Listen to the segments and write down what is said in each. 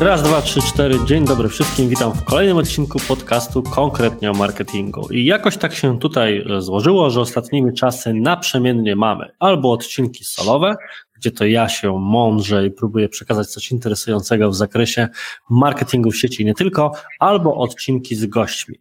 Raz, dwa, trzy, cztery. Dzień dobry wszystkim. Witam w kolejnym odcinku podcastu konkretnie o marketingu. I jakoś tak się tutaj e, złożyło, że ostatnimi czasy naprzemiennie mamy albo odcinki solowe, gdzie to ja się mądrze i próbuję przekazać coś interesującego w zakresie marketingu w sieci i nie tylko, albo odcinki z gośćmi.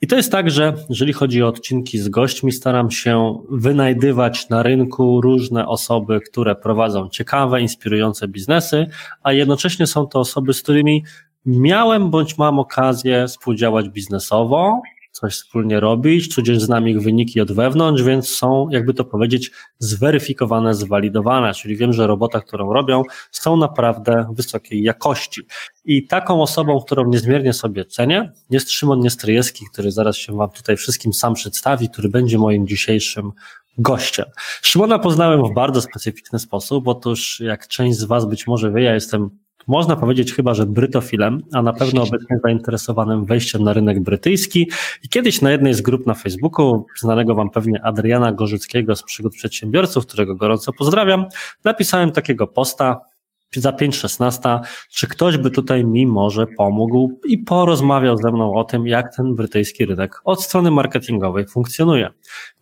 I to jest tak, że jeżeli chodzi o odcinki z gośćmi, staram się wynajdywać na rynku różne osoby, które prowadzą ciekawe, inspirujące biznesy, a jednocześnie są to osoby, z którymi miałem bądź mam okazję współdziałać biznesowo, coś wspólnie robić, tudzież znam ich wyniki od wewnątrz, więc są, jakby to powiedzieć, zweryfikowane, zwalidowane, czyli wiem, że robota, którą robią, są naprawdę wysokiej jakości. I taką osobą, którą niezmiernie sobie cenię, jest Szymon Niestryjewski, który zaraz się Wam tutaj wszystkim sam przedstawi, który będzie moim dzisiejszym gościem. Szymona poznałem w bardzo specyficzny sposób. Otóż, jak część z Was być może wie, ja jestem można powiedzieć chyba, że brytofilem, a na pewno obecnie zainteresowanym wejściem na rynek brytyjski. I kiedyś na jednej z grup na Facebooku, znanego wam pewnie Adriana Gorzyckiego z Przygód Przedsiębiorców, którego gorąco pozdrawiam, napisałem takiego posta, za 5.16, czy ktoś by tutaj mi może pomógł i porozmawiał ze mną o tym, jak ten brytyjski rynek od strony marketingowej funkcjonuje.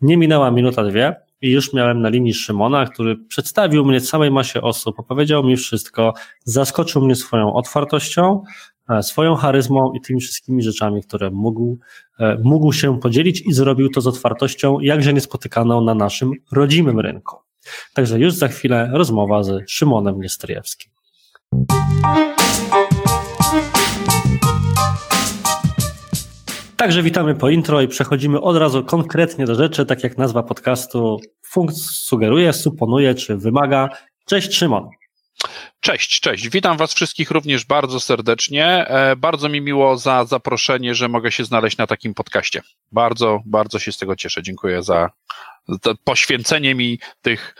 Nie minęła minuta, dwie, i już miałem na linii Szymona, który przedstawił mnie całej masie osób, opowiedział mi wszystko, zaskoczył mnie swoją otwartością, e, swoją charyzmą i tymi wszystkimi rzeczami, które mógł, e, mógł się podzielić i zrobił to z otwartością, jakże niespotykaną na naszym rodzimym rynku. Także już za chwilę rozmowa z Szymonem Niestryjewskim. Także witamy po intro i przechodzimy od razu konkretnie do rzeczy, tak jak nazwa podcastu sugeruje, suponuje czy wymaga. Cześć Szymon. Cześć, cześć. Witam Was wszystkich również bardzo serdecznie. E, bardzo mi miło za zaproszenie, że mogę się znaleźć na takim podcaście. Bardzo, bardzo się z tego cieszę. Dziękuję za poświęcenie mi tych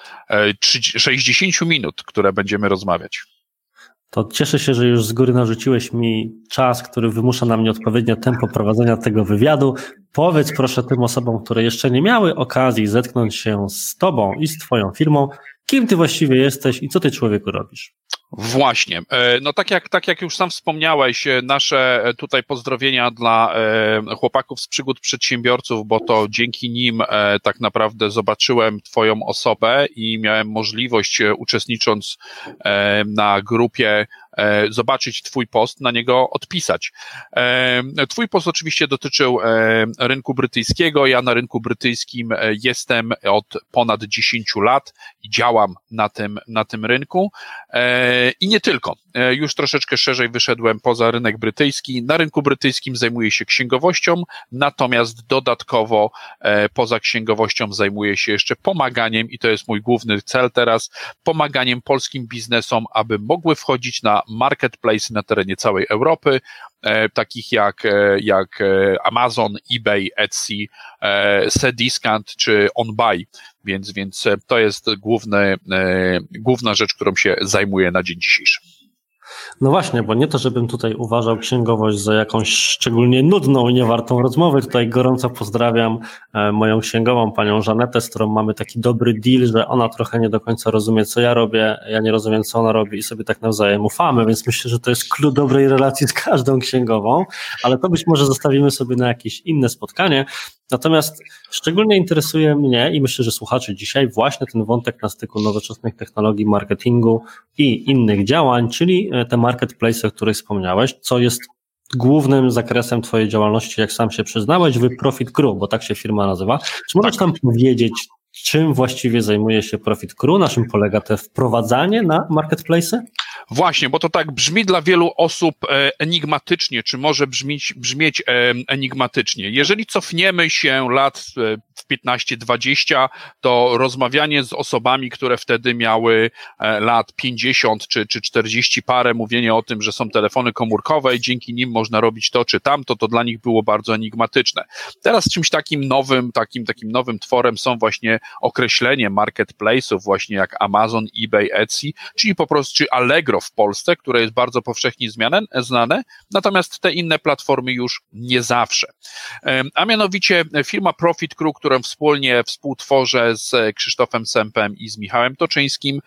60 e, minut, które będziemy rozmawiać to cieszę się, że już z góry narzuciłeś mi czas, który wymusza na mnie odpowiednio tempo prowadzenia tego wywiadu. Powiedz proszę tym osobom, które jeszcze nie miały okazji zetknąć się z Tobą i z Twoją firmą, kim Ty właściwie jesteś i co Ty człowieku robisz. Właśnie. E, no tak jak, tak jak już sam wspomniałeś, e, nasze e, tutaj pozdrowienia dla chłopaków z przygód przedsiębiorców, bo to dzięki nim tak naprawdę zobaczyłem Twoją osobę i miałem możliwość uczestnicząc na grupie zobaczyć Twój post, na niego odpisać. E, twój post oczywiście dotyczył e, rynku brytyjskiego. Ja na rynku brytyjskim jestem od ponad 10 lat i działam na tym, na tym rynku. I nie tylko. Już troszeczkę szerzej wyszedłem poza rynek brytyjski. Na rynku brytyjskim zajmuję się księgowością, natomiast dodatkowo poza księgowością zajmuję się jeszcze pomaganiem i to jest mój główny cel teraz, pomaganiem polskim biznesom, aby mogły wchodzić na marketplace na terenie całej Europy, e, takich jak, e, jak e, Amazon, eBay, Etsy, Cdiscount czy OnBuy. Więc, więc to jest główne, główna rzecz, którą się zajmuję na dzień dzisiejszy. No właśnie, bo nie to, żebym tutaj uważał księgowość za jakąś szczególnie nudną i niewartą rozmowy. Tutaj gorąco pozdrawiam e, moją księgową, panią Żanetę, z którą mamy taki dobry deal, że ona trochę nie do końca rozumie, co ja robię, ja nie rozumiem, co ona robi i sobie tak nawzajem ufamy, więc myślę, że to jest klucz dobrej relacji z każdą księgową, ale to być może zostawimy sobie na jakieś inne spotkanie. Natomiast szczególnie interesuje mnie i myślę, że słuchaczy dzisiaj właśnie ten wątek na styku nowoczesnych technologii, marketingu i innych działań, czyli e, te marketplace, o których wspomniałeś, co jest głównym zakresem Twojej działalności, jak sam się przyznałeś, w Profit Crew, bo tak się firma nazywa. Czy możesz tak. nam powiedzieć, czym właściwie zajmuje się Profit Crew, na czym polega te wprowadzanie na marketplace? Właśnie, bo to tak brzmi dla wielu osób e, enigmatycznie, czy może brzmieć, brzmieć e, enigmatycznie. Jeżeli cofniemy się lat w lat 15-20, to rozmawianie z osobami, które wtedy miały e, lat 50 czy, czy 40 parę, mówienie o tym, że są telefony komórkowe i dzięki nim można robić to czy tamto, to dla nich było bardzo enigmatyczne. Teraz czymś takim nowym, takim, takim nowym tworem są właśnie określenie marketplace'ów, właśnie jak Amazon, eBay, Etsy, czyli po prostu, czy Allegro w Polsce, które jest bardzo powszechnie zmiane, znane, natomiast te inne platformy już nie zawsze. A mianowicie firma Profit Crew, którą wspólnie współtworzę z Krzysztofem Sempem i z Michałem Toczyńskim,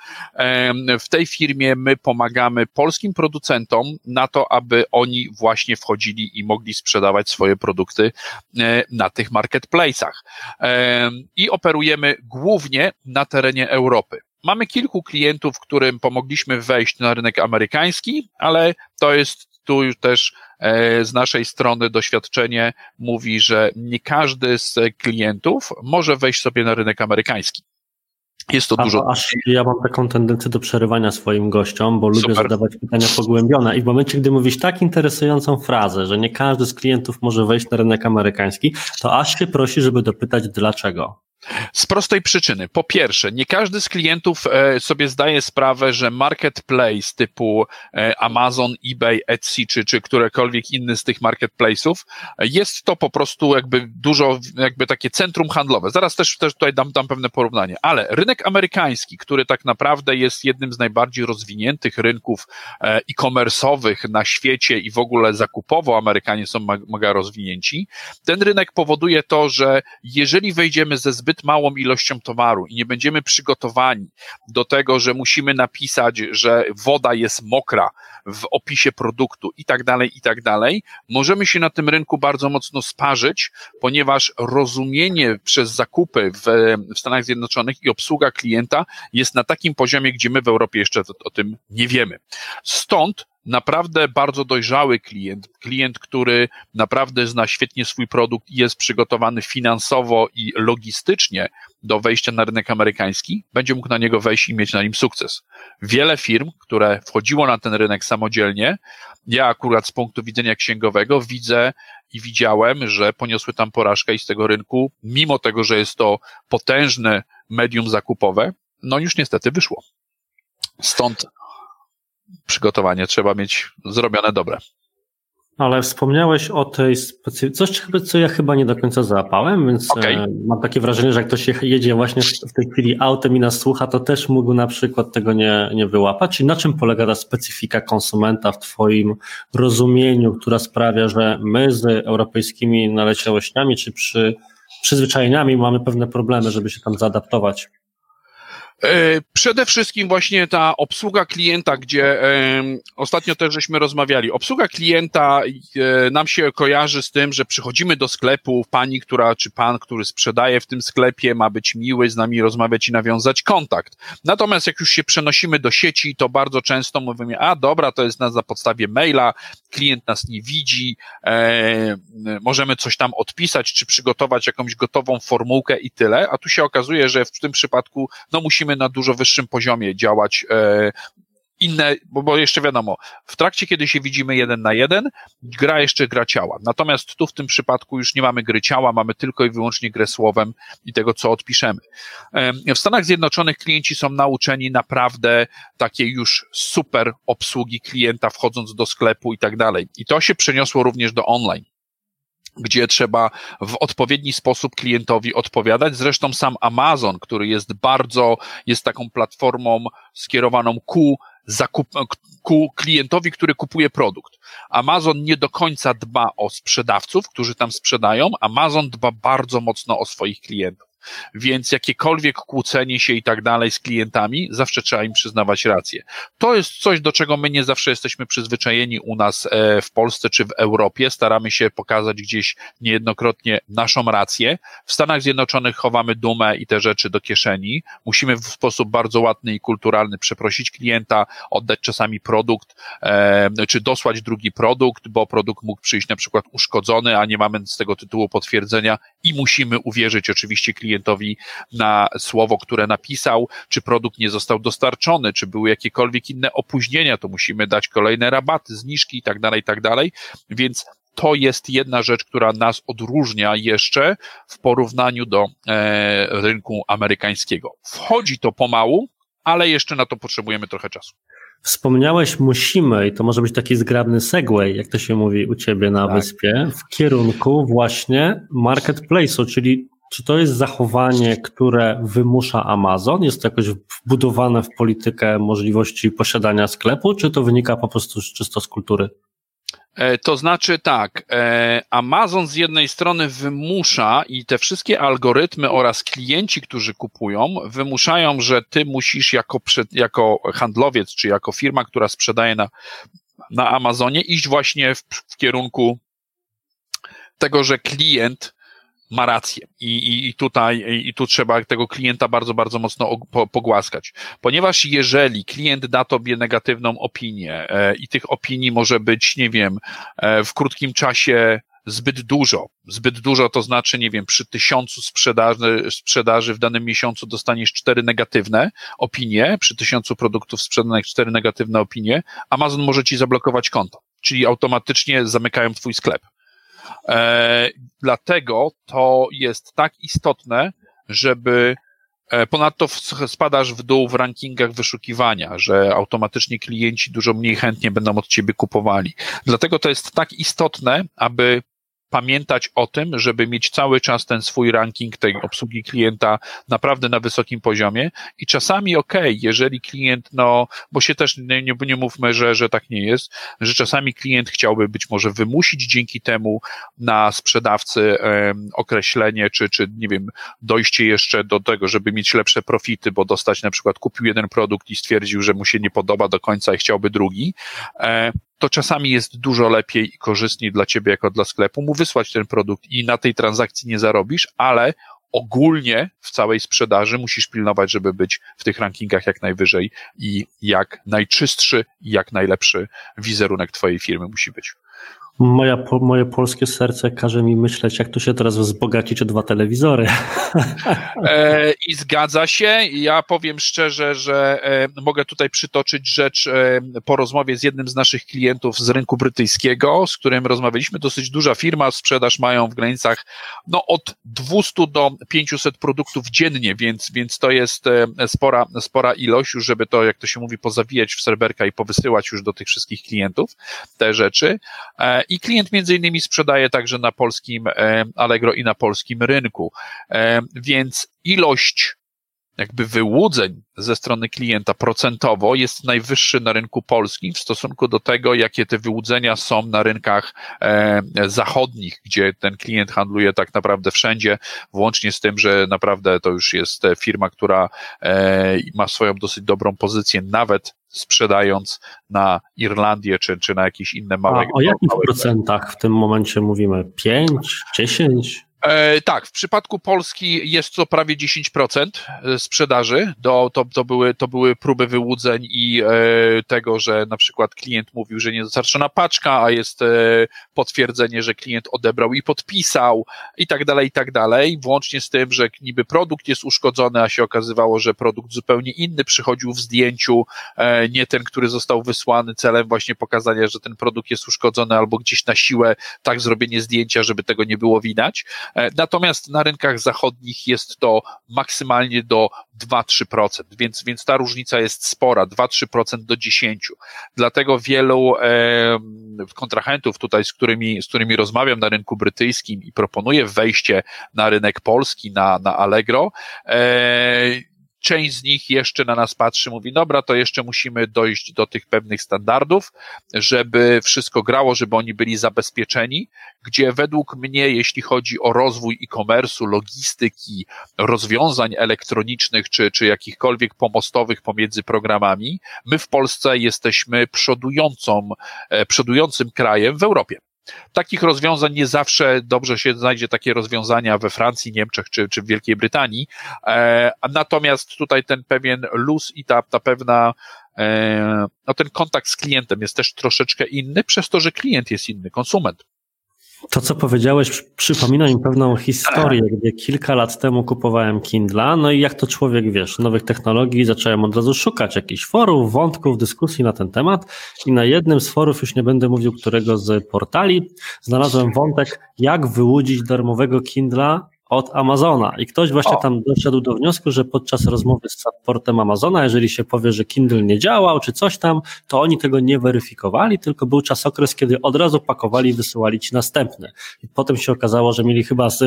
w tej firmie my pomagamy polskim producentom na to, aby oni właśnie wchodzili i mogli sprzedawać swoje produkty e, na tych marketplace'ach. I operujemy głównie na terenie Europy. Mamy kilku klientów, którym pomogliśmy wejść na rynek amerykański, ale to jest tu już też e, z naszej strony doświadczenie mówi, że nie każdy z klientów może wejść sobie na rynek amerykański. Jest to A, dużo. Aż ja mam taką tendencję do przerywania swoim gościom, bo lubię Super. zadawać pytania pogłębione. I w momencie, gdy mówisz tak interesującą frazę, że nie każdy z klientów może wejść na rynek amerykański, to aż się prosi, żeby dopytać dlaczego. Z prostej przyczyny. Po pierwsze, nie każdy z klientów e, sobie zdaje sprawę, że marketplace typu e, Amazon, eBay, Etsy czy, czy którekolwiek inny z tych marketplace'ów jest to po prostu jakby dużo, jakby takie centrum handlowe. Zaraz też, też tutaj dam, dam pewne porównanie, ale rynek amerykański, który tak naprawdę jest jednym z najbardziej rozwiniętych rynków e, e-commerce'owych na świecie i w ogóle zakupowo Amerykanie są mega rozwinięci, ten rynek powoduje to, że jeżeli wejdziemy ze zbyt zbyt małą ilością towaru i nie będziemy przygotowani do tego, że musimy napisać, że woda jest mokra w opisie produktu i tak dalej, i tak dalej, możemy się na tym rynku bardzo mocno sparzyć, ponieważ rozumienie przez zakupy w, w Stanach Zjednoczonych i obsługa klienta jest na takim poziomie, gdzie my w Europie jeszcze o, o tym nie wiemy. Stąd naprawdę bardzo dojrzały klient, klient, który naprawdę zna świetnie swój produkt i jest przygotowany finansowo i logistycznie do wejścia na rynek amerykański, będzie mógł na niego wejść i mieć na nim sukces. Wiele firm, które wchodziło na ten rynek samodzielnie, ja akurat z punktu widzenia księgowego widzę i widziałem, że poniosły tam porażkę i z tego rynku, mimo tego, że jest to potężne medium zakupowe, no już niestety wyszło. Stąd przygotowanie trzeba mieć zrobione dobre. Ale wspomniałeś o tej specyfice, coś, co ja chyba nie do końca załapałem, więc okay. E, mam takie wrażenie, że jak ktoś jedzie właśnie w tej chwili autem i nas słucha, to też mógł na przykład tego nie, nie wyłapać. I na czym polega ta specyfika konsumenta w Twoim rozumieniu, która sprawia, że my z europejskimi naleciałościami czy przy przyzwyczajeniami mamy pewne problemy, żeby się tam zaadaptować? E, przede wszystkim właśnie ta obsługa klienta, gdzie ostatnio też żeśmy rozmawiali. Obsługa klienta e, nam się kojarzy z tym, że przychodzimy do sklepu, pani, która, czy pan, który sprzedaje w tym sklepie, ma być miły, z nami rozmawiać i nawiązać kontakt. Natomiast jak już się przenosimy do sieci, to bardzo często mówimy, a dobra, to jest na, na podstawie maila, klient nas nie widzi, e, możemy coś tam odpisać, czy przygotować jakąś gotową formułkę i tyle, a tu się okazuje, że w tym przypadku, no musimy musimy na dużo wyższym poziomie działać e, inne, bo, bo jeszcze wiadomo, w trakcie, kiedy się widzimy jeden na jeden, gra jeszcze gra ciała. Natomiast tu w tym przypadku już nie mamy gry ciała, mamy tylko i wyłącznie grę słowem i tego, co odpiszemy. E, w Stanach Zjednoczonych klienci są nauczeni naprawdę takiej już super obsługi klienta, wchodząc do sklepu i tak dalej. I to się przeniosło również do online gdzie trzeba w odpowiedni sposób klientowi odpowiadać. Zresztą sam Amazon, który jest bardzo, jest taką platformą skierowaną ku zakup, ku klientowi, który kupuje produkt. Amazon nie do końca dba o sprzedawców, którzy tam sprzedają. Amazon dba bardzo mocno o swoich klientów. Więc jakiekolwiek kłócenie się i tak dalej z klientami, zawsze trzeba im przyznawać rację. To jest coś, do czego my nie zawsze jesteśmy przyzwyczajeni u nas e, w Polsce czy w Europie. Staramy się pokazać gdzieś niejednokrotnie naszą rację. W Stanach Zjednoczonych chowamy dumę i te rzeczy do kieszeni. Musimy w sposób bardzo ładny i kulturalny przeprosić klienta, oddać czasami produkt, e, czy dosłać drugi produkt, bo produkt mógł przyjść na przykład uszkodzony, a nie mamy z tego tytułu potwierdzenia i musimy uwierzyć oczywiście klientowi, klientowi na słowo, które napisał, czy produkt nie został dostarczony, czy były jakiekolwiek inne opóźnienia, to musimy dać kolejne rabaty, zniżki i tak dalej, i tak dalej. Więc to jest jedna rzecz, która nas odróżnia jeszcze w porównaniu do e, rynku amerykańskiego. Wchodzi to pomału, ale jeszcze na to potrzebujemy trochę czasu. Wspomniałeś musimy, i to może być taki zgrabny segway, jak to się mówi u ciebie na tak. wyspie, w kierunku właśnie marketplace'u, czyli czy to jest zachowanie, które wymusza Amazon? Jest to jakoś wbudowane w politykę możliwości posiadania sklepu, czy to wynika po prostu czysto z kultury? E, to znaczy tak, e, Amazon z jednej strony wymusza i te wszystkie algorytmy oraz klienci, którzy kupują, wymuszają, że ty musisz jako, jako handlowiec, czy jako firma, która sprzedaje na, na Amazonie, iść właśnie w, w kierunku tego, że klient ma rację I, i, i tutaj i tu trzeba tego klienta bardzo, bardzo mocno pogłaskać. Ponieważ jeżeli klient da tobie negatywną opinię e, i tych opinii może być, nie wiem, e, w krótkim czasie zbyt dużo. Zbyt dużo to znaczy, nie wiem, przy tysiącu sprzedaży, sprzedaży w danym miesiącu dostaniesz cztery negatywne opinie, przy tysiącu produktów sprzedanych cztery negatywne opinie, Amazon może ci zablokować konto, czyli automatycznie zamykają twój sklep. E, dlatego to jest tak istotne, żeby e, Ponadto spadasz w dół w rankingach wyszukiwania, że automatycznie klienci dużo mniej chętnie będą od ciebie kupowali. Dlatego to jest tak istotne, aby pamiętać o tym, żeby mieć cały czas ten swój ranking tej obsługi klienta naprawdę na wysokim poziomie. I czasami okej, okay, jeżeli klient, no, bo się też nie, nie, nie mówmy, że, że tak nie jest, że czasami klient chciałby być może wymusić dzięki temu na sprzedawcy um, określenie, czy, czy nie wiem, dojście jeszcze do tego, żeby mieć lepsze profity, bo dostać na przykład kupił jeden produkt i stwierdził, że mu się nie podoba do końca i chciałby drugi, e, to czasami jest dużo lepiej i korzystniej dla ciebie jako dla sklepu mu wysłać ten produkt i na tej transakcji nie zarobisz, ale ogólnie w całej sprzedaży musisz pilnować, żeby być w tych rankingach jak najwyżej i jak najczystszy i jak najlepszy wizerunek twojej firmy musi być. Moja, po, moje polskie serce każe mi myśleć, jak tu się teraz wzbogacić o dwa telewizory. E, I zgadza się. Ja powiem szczerze, że e, mogę tutaj przytoczyć rzecz e, po rozmowie z jednym z naszych klientów z rynku brytyjskiego, z którym rozmawialiśmy. Dosyć duża firma, sprzedaż mają w granicach no, od 200 do 500 produktów dziennie, więc, więc to jest e, spora, spora ilość, już żeby to, jak to się mówi, pozawijać w serwerka i powysyłać już do tych wszystkich klientów te rzeczy. I klient między innymi sprzedaje także na polskim e, Allegro i na polskim rynku. E, więc ilość jakby wyłudzeń ze strony klienta procentowo jest najwyższy na rynku polskim w stosunku do tego, jakie te wyłudzenia są na rynkach e, zachodnich, gdzie ten klient handluje tak naprawdę wszędzie, włącznie z tym, że naprawdę to już jest firma, która e, ma swoją dosyć dobrą pozycję, nawet sprzedając na Irlandię czy, czy na jakieś inne małe. A o jakich małe procentach w tym momencie mówimy? 5, 10? E, tak, w przypadku Polski jest to prawie 10% e, sprzedaży. Do, to, to, były, to były próby wyłudzeń i e, tego, że na przykład klient mówił, że nie dostarczona paczka, a jest e, potwierdzenie, że klient odebrał i podpisał i tak dalej, i tak dalej. Włącznie z tym, że niby produkt jest uszkodzony, a się okazywało, że produkt zupełnie inny przychodził w zdjęciu, e, nie ten, który został wysłany celem właśnie pokazania, że ten produkt jest uszkodzony albo gdzieś na siłę tak zrobienie zdjęcia, żeby tego nie było widać. E, natomiast na rynkach zachodnich jest to maksymalnie do 2-3%, więc, więc ta różnica jest spora, 2-3% do 10%. Dlatego wielu e, kontrahentów tutaj, z którymi, z którymi rozmawiam na rynku brytyjskim i proponuję wejście na rynek polski, na, na Allegro, e, część z nich jeszcze na nas patrzy, mówi, dobra, to jeszcze musimy dojść do tych pewnych standardów, żeby wszystko grało, żeby oni byli zabezpieczeni, gdzie według mnie, jeśli chodzi o rozwój e-commerce'u, logistyki, rozwiązań elektronicznych, czy, czy jakichkolwiek pomostowych pomiędzy programami, my w Polsce jesteśmy przodującą, e, przodującym krajem w Europie. Takich rozwiązań nie zawsze dobrze się znajdzie takie rozwiązania we Francji, Niemczech czy, czy w Wielkiej Brytanii. E, natomiast tutaj ten pewien luz i ta, ta pewna e, no ten kontakt z klientem jest też troszeczkę inny, przez to, że klient jest inny, konsument. To, co powiedziałeś, przypomina mi pewną historię, gdzie kilka lat temu kupowałem Kindla, no i jak to człowiek, wiesz, nowych technologii, zacząłem od razu szukać jakichś forów, wątków, dyskusji na ten temat. I na jednym z forów, już nie będę mówił którego z portali, znalazłem wątek, jak wyłudzić darmowego Kindla od Amazona. I ktoś właśnie o. tam doszedł do wniosku, że podczas rozmowy z supportem Amazona, jeżeli się powie, że Kindle nie działał czy coś tam, to oni tego nie weryfikowali, tylko był czas okres, kiedy od razu pakowali i wysyłali ci następne. I potem się okazało, że mieli chyba z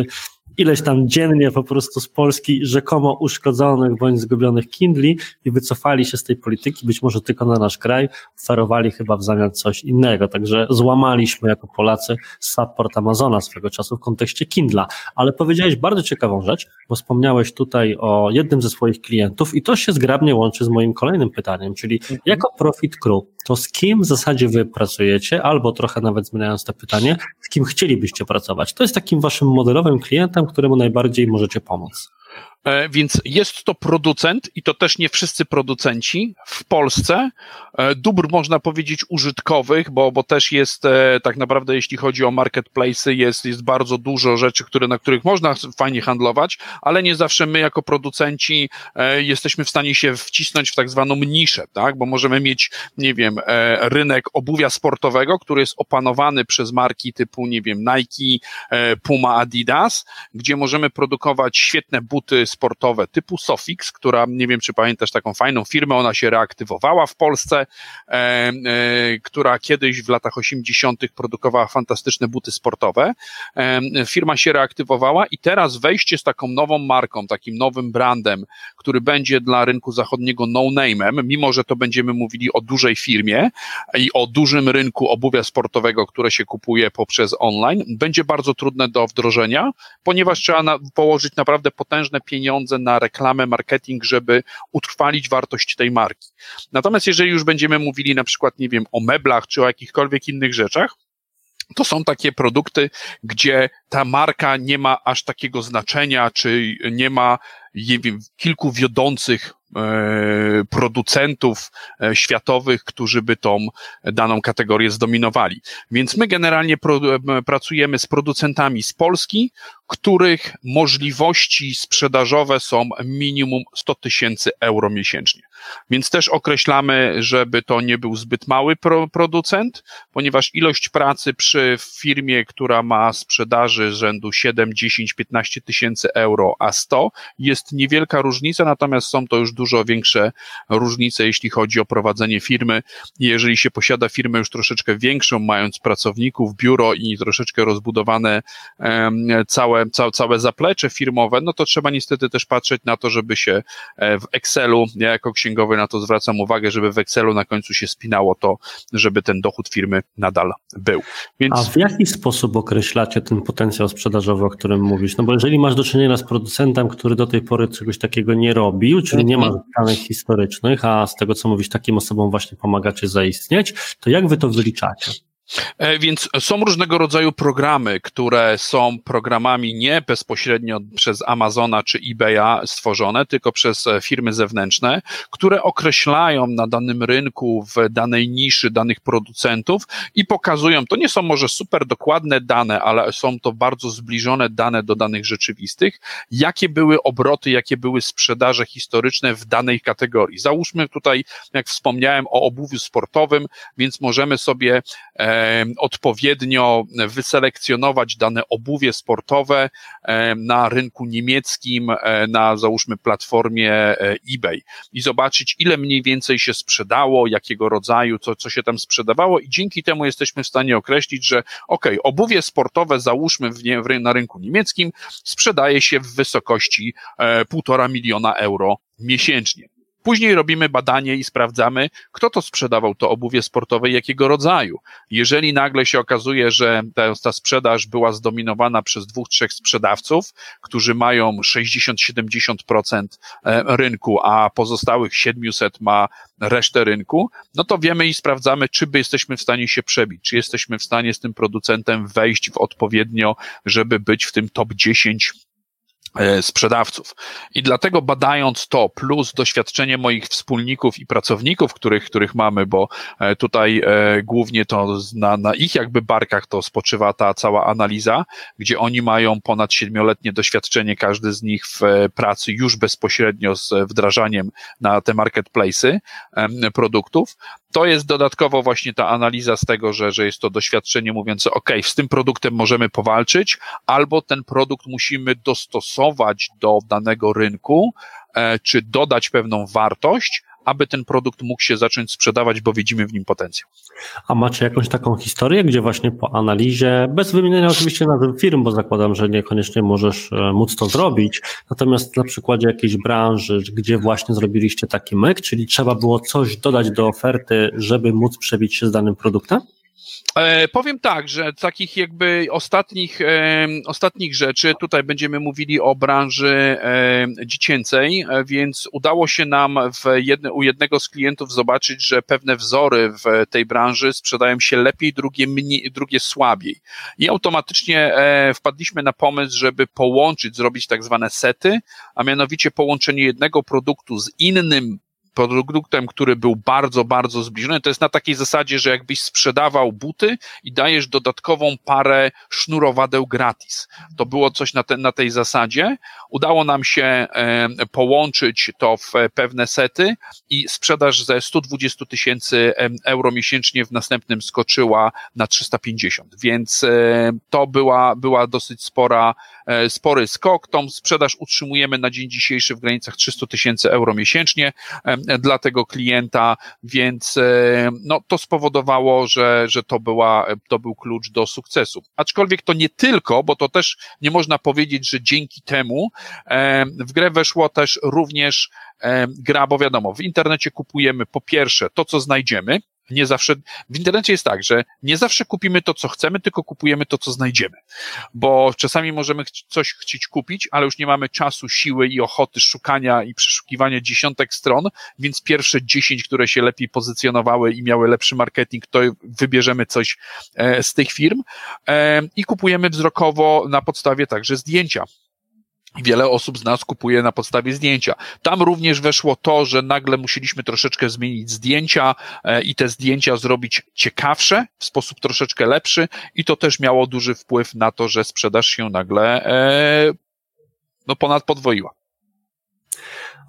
ileś tam dziennie po prostu z Polski rzekomo uszkodzonych bądź zgubionych Kindli i wycofali się z tej polityki, być może tylko na nasz kraj, oferowali chyba w zamian coś innego. Także złamaliśmy jako Polacy support Amazona swego czasu w kontekście Kindla. Ale powiedziałeś bardzo ciekawą rzecz, bo wspomniałeś tutaj o jednym ze swoich klientów i to się zgrabnie łączy z moim kolejnym pytaniem, czyli mhm. jako Profit Crew, to z kim w zasadzie wy pracujecie, albo trochę nawet zmieniając to pytanie, z kim chcielibyście pracować? To jest takim waszym modelowym klientem, któremu najbardziej możecie pomóc. E, więc jest to producent i to też nie wszyscy producenci w Polsce. E, dóbr można powiedzieć użytkowych, bo, bo też jest e, tak naprawdę, jeśli chodzi o marketplace'y, jest, jest bardzo dużo rzeczy, które, na których można fajnie handlować, ale nie zawsze my jako producenci jesteśmy w stanie się wcisnąć w tak zwaną niszę, tak? Bo możemy mieć, nie wiem, rynek obuwia sportowego, który jest opanowany przez marki typu, nie wiem, Nike, Puma, Adidas, gdzie możemy produkować świetne buty sportowe typu Sofix, która, nie wiem czy pamiętasz taką fajną firmę, ona się reaktywowała w Polsce, e, e, która kiedyś w latach 80. produkowała fantastyczne buty sportowe. E, firma się reaktywowała i teraz wejście z taką nową marką, takim nowym brandem, który będzie dla rynku zachodniego no-name'em, mimo że to będziemy mówili o dużej firmie i o dużym rynku obuwia sportowego, które się kupuje poprzez online, będzie bardzo trudne do wdrożenia, ponieważ trzeba na, położyć naprawdę potężne pieniądze pieniądze na reklamę, marketing, żeby utrwalić wartość tej marki. Natomiast jeżeli już będziemy mówili na przykład, nie wiem, o meblach czy o jakichkolwiek innych rzeczach, to są takie produkty, gdzie ta marka nie ma aż takiego znaczenia, czy nie ma nie wiem, kilku wiodących E, producentów e, światowych, którzy by tą daną kategorię zdominowali. Więc my generalnie e, pracujemy z producentami z Polski, których możliwości sprzedażowe są minimum 100 tysięcy euro miesięcznie. Więc też określamy, żeby to nie był zbyt mały pro producent, ponieważ ilość pracy przy firmie, która ma sprzedaży rzędu 7, 10, 15 tysięcy euro, a 100 jest niewielka różnica, natomiast są to już dużo większe różnice, jeśli chodzi o prowadzenie firmy. Jeżeli się posiada firmę już troszeczkę większą, mając pracowników, biuro i troszeczkę rozbudowane całe, całe, całe zaplecze firmowe, no to trzeba niestety też patrzeć na to, żeby się e, w Excelu, ja jako księgowy na to zwracam uwagę, żeby w Excelu na końcu się spinało to, żeby ten dochód firmy nadal był. Więc... A w jaki sposób określacie ten potencjał sprzedażowy, o którym mówisz? No bo jeżeli masz do czynienia z producentem, który do tej pory czegoś takiego nie robił, czyli nie ma mhm danych historycznych, a z tego co mówisz, takim osobom właśnie pomagacie zaistnieć, to jak wy to wyliczacie? E, więc są różnego rodzaju programy, które są programami nie bezpośrednio przez Amazona czy eBaya stworzone, tylko przez e, firmy zewnętrzne, które określają na danym rynku, w danej niszy danych producentów i pokazują, to nie są może super dokładne dane, ale są to bardzo zbliżone dane do danych rzeczywistych, jakie były obroty, jakie były sprzedaże historyczne w danej kategorii. Załóżmy tutaj, jak wspomniałem o obuwiu sportowym, więc możemy sobie e, odpowiednio wyselekcjonować dane obuwie sportowe na rynku niemieckim, e, na załóżmy platformie e, eBay i zobaczyć, ile mniej więcej się sprzedało, jakiego rodzaju, co, co się tam sprzedawało i dzięki temu jesteśmy w stanie określić, że ok, obuwie sportowe załóżmy w, nie, w, na rynku niemieckim sprzedaje się w wysokości e, półtora miliona euro miesięcznie. Później robimy badanie i sprawdzamy, kto to sprzedawał to obuwie sportowe i jakiego rodzaju. Jeżeli nagle się okazuje, że ta, ta sprzedaż była zdominowana przez dwóch, trzech sprzedawców, którzy mają 60-70% e, rynku, a pozostałych 700 ma resztę rynku, no to wiemy i sprawdzamy, czy by jesteśmy w stanie się przebić, czy jesteśmy w stanie z tym producentem wejść w odpowiednio, żeby być w tym top 10 E, sprzedawców. I dlatego badając to, plus doświadczenie moich wspólników i pracowników, których, których mamy, bo e, tutaj e, głównie to na, na ich jakby barkach to spoczywa ta cała analiza, gdzie oni mają ponad siedmioletnie doświadczenie, każdy z nich w pracy już bezpośrednio z wdrażaniem na te marketplace'y produktów, to jest dodatkowo właśnie ta analiza z tego, że, że jest to doświadczenie mówiące, OK, z tym produktem możemy powalczyć, albo ten produkt musimy dostosować do danego rynku, e, czy dodać pewną wartość, aby ten produkt mógł się zacząć sprzedawać, bo widzimy w nim potencjał. A macie jakąś taką historię, gdzie właśnie po analizie, bez wymienienia oczywiście nazw firm, bo zakładam, że niekoniecznie możesz e, móc to zrobić, natomiast na przykładzie jakiejś branży, gdzie właśnie zrobiliście taki myk, czyli trzeba było coś dodać do oferty, żeby móc przebić się z danym produktem? E, powiem tak, że takich jakby ostatnich, e, ostatnich rzeczy, tutaj będziemy mówili o branży e, dziecięcej, e, więc udało się nam jedne, u jednego z klientów zobaczyć, że pewne wzory w tej branży sprzedają się lepiej, drugie, mniej, drugie słabiej. I automatycznie e, wpadliśmy na pomysł, żeby połączyć, zrobić tak zwane sety, a mianowicie połączenie jednego produktu z innym produktem, który był bardzo, bardzo zbliżony. To jest na takiej zasadzie, że jakbyś sprzedawał buty i dajesz dodatkową parę sznurowadeł gratis. To było coś na, te, na tej zasadzie. Udało nam się połączyć to w pewne sety i sprzedaż ze 120 tysięcy euro miesięcznie w następnym skoczyła na 350, więc e, to była, była dosyć spora, e, spory skok. Tą sprzedaż utrzymujemy na dzień dzisiejszy w granicach 300 tysięcy euro miesięcznie dla tego klienta, więc e, no, to spowodowało, że, że to, była, to był klucz do sukcesu. Aczkolwiek to nie tylko, bo to też nie można powiedzieć, że dzięki temu e, w grę weszło też również e, gra, bo wiadomo, w internecie kupujemy po pierwsze to, co znajdziemy, nie zawsze, w internecie jest tak, że nie zawsze kupimy to, co chcemy, tylko kupujemy to, co znajdziemy. Bo czasami możemy coś chcieć kupić, ale już nie mamy czasu, siły i ochoty szukania i przeszukiwania dziesiątek stron, więc pierwsze dziesięć, które się lepiej pozycjonowały i miały lepszy marketing, to wybierzemy coś e, z tych firm e, i kupujemy wzrokowo na podstawie także zdjęcia. Wiele osób z nas kupuje na podstawie zdjęcia. Tam również weszło to, że nagle musieliśmy troszeczkę zmienić zdjęcia e, i te zdjęcia zrobić ciekawsze, w sposób troszeczkę lepszy i to też miało duży wpływ na to, że sprzedaż się nagle e, no ponad podwoiła.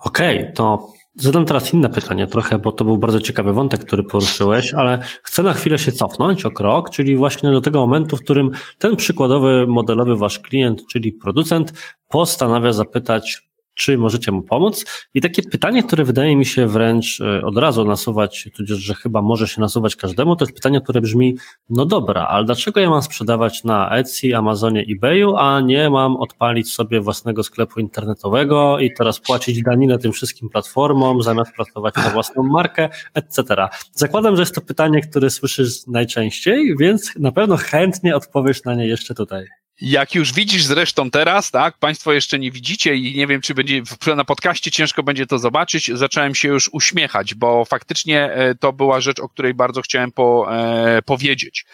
Okej, okay, to Zadam teraz inne pytanie trochę, bo to był bardzo ciekawy wątek, który poruszyłeś, ale chcę na chwilę się cofnąć o krok, czyli właśnie do tego momentu, w którym ten przykładowy, modelowy wasz klient, czyli producent, postanawia zapytać czy możecie mu pomóc? I takie pytanie, które wydaje mi się wręcz e, od razu nasuwać, tudzież, że chyba może się nasuwać każdemu, to jest pytanie, które brzmi, no dobra, ale dlaczego ja mam sprzedawać na Etsy, Amazonie, eBayu, a nie mam odpalić sobie własnego sklepu internetowego i teraz płacić daninę tym wszystkim platformom, zamiast pracować na własną markę, etc. Zakładam, że jest to pytanie, które słyszysz najczęściej, więc na pewno chętnie odpowiesz na nie jeszcze tutaj. Jak już widzisz zresztą teraz, tak, Państwo jeszcze nie widzicie i nie wiem, czy będzie na podcaście ciężko będzie to zobaczyć, zacząłem się już uśmiechać, bo faktycznie e, to była rzecz, o której bardzo chciałem po, e, powiedzieć.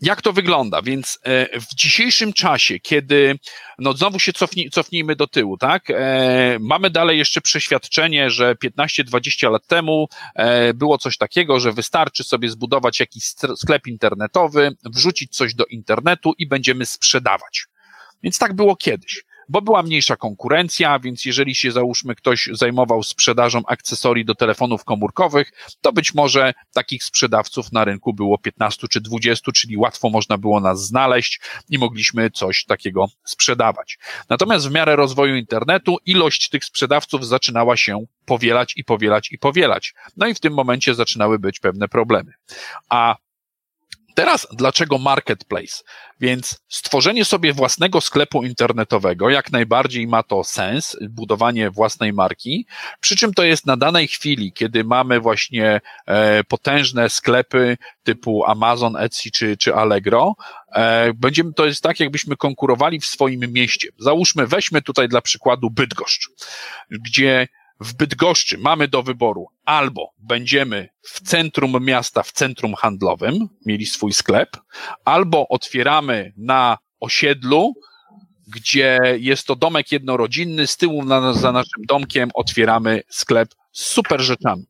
Jak to wygląda? Więc e, w dzisiejszym czasie, kiedy, no znowu się cofnij, cofnijmy do tyłu, tak? E, mamy dalej jeszcze przeświadczenie, że 15-20 lat temu e, było coś takiego, że wystarczy sobie zbudować jakiś sklep internetowy, wrzucić coś do internetu i będziemy sprzedawać. Więc tak było kiedyś bo była mniejsza konkurencja, więc jeżeli się załóżmy ktoś zajmował sprzedażą akcesorii do telefonów komórkowych, to być może takich sprzedawców na rynku było 15 czy 20, czyli łatwo można było nas znaleźć i mogliśmy coś takiego sprzedawać. Natomiast w miarę rozwoju internetu ilość tych sprzedawców zaczynała się powielać i powielać i powielać. No i w tym momencie zaczynały być pewne problemy. A Teraz dlaczego marketplace? Więc stworzenie sobie własnego sklepu internetowego jak najbardziej ma to sens, budowanie własnej marki, przy czym to jest na danej chwili, kiedy mamy właśnie e, potężne sklepy typu Amazon, Etsy czy, czy Allegro, e, będziemy, to jest tak, jakbyśmy konkurowali w swoim mieście. Załóżmy, weźmy tutaj dla przykładu Bydgoszcz, gdzie w Bydgoszczy mamy do wyboru albo będziemy w centrum miasta, w centrum handlowym, mieli swój sklep, albo otwieramy na osiedlu gdzie jest to domek jednorodzinny, z tyłu na, za naszym domkiem otwieramy sklep z super rzeczami.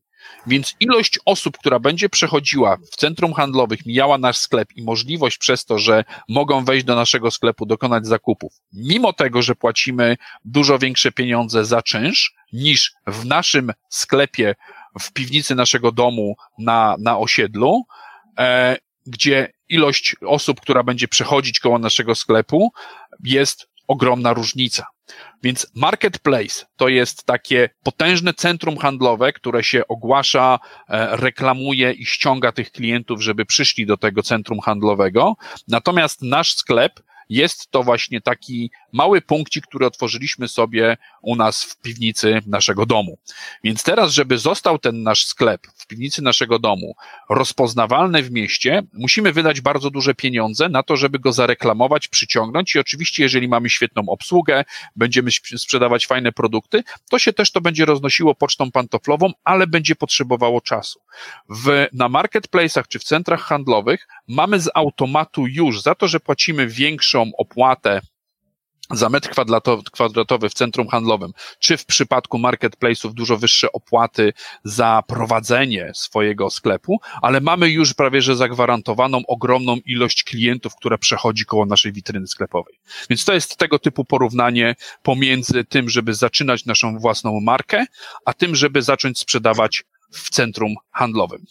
Więc ilość osób, która będzie przechodziła w centrum handlowych, mijała nasz sklep i możliwość przez to, że mogą wejść do naszego sklepu, dokonać zakupów, mimo tego, że płacimy dużo większe pieniądze za czynsz niż w naszym sklepie, w piwnicy naszego domu na, na osiedlu, e, gdzie ilość osób, która będzie przechodzić koło naszego sklepu, jest ogromna różnica. Więc marketplace to jest takie potężne centrum handlowe, które się ogłasza, e, reklamuje i ściąga tych klientów, żeby przyszli do tego centrum handlowego. Natomiast nasz sklep jest to właśnie taki mały punkcik, który otworzyliśmy sobie u nas w piwnicy naszego domu. Więc teraz, żeby został ten nasz sklep w piwnicy naszego domu rozpoznawalny w mieście, musimy wydać bardzo duże pieniądze na to, żeby go zareklamować, przyciągnąć i oczywiście, jeżeli mamy świetną obsługę, będziemy sprzedawać fajne produkty, to się też to będzie roznosiło pocztą pantoflową, ale będzie potrzebowało czasu. W, na marketplace'ach czy w centrach handlowych mamy z automatu już za to, że płacimy większą opłatę za metr kwadratowy w centrum handlowym, czy w przypadku marketplace'ów dużo wyższe opłaty za prowadzenie swojego sklepu, ale mamy już prawie że zagwarantowaną ogromną ilość klientów, która przechodzi koło naszej witryny sklepowej. Więc to jest tego typu porównanie pomiędzy tym, żeby zaczynać naszą własną markę, a tym, żeby zacząć sprzedawać w centrum handlowym.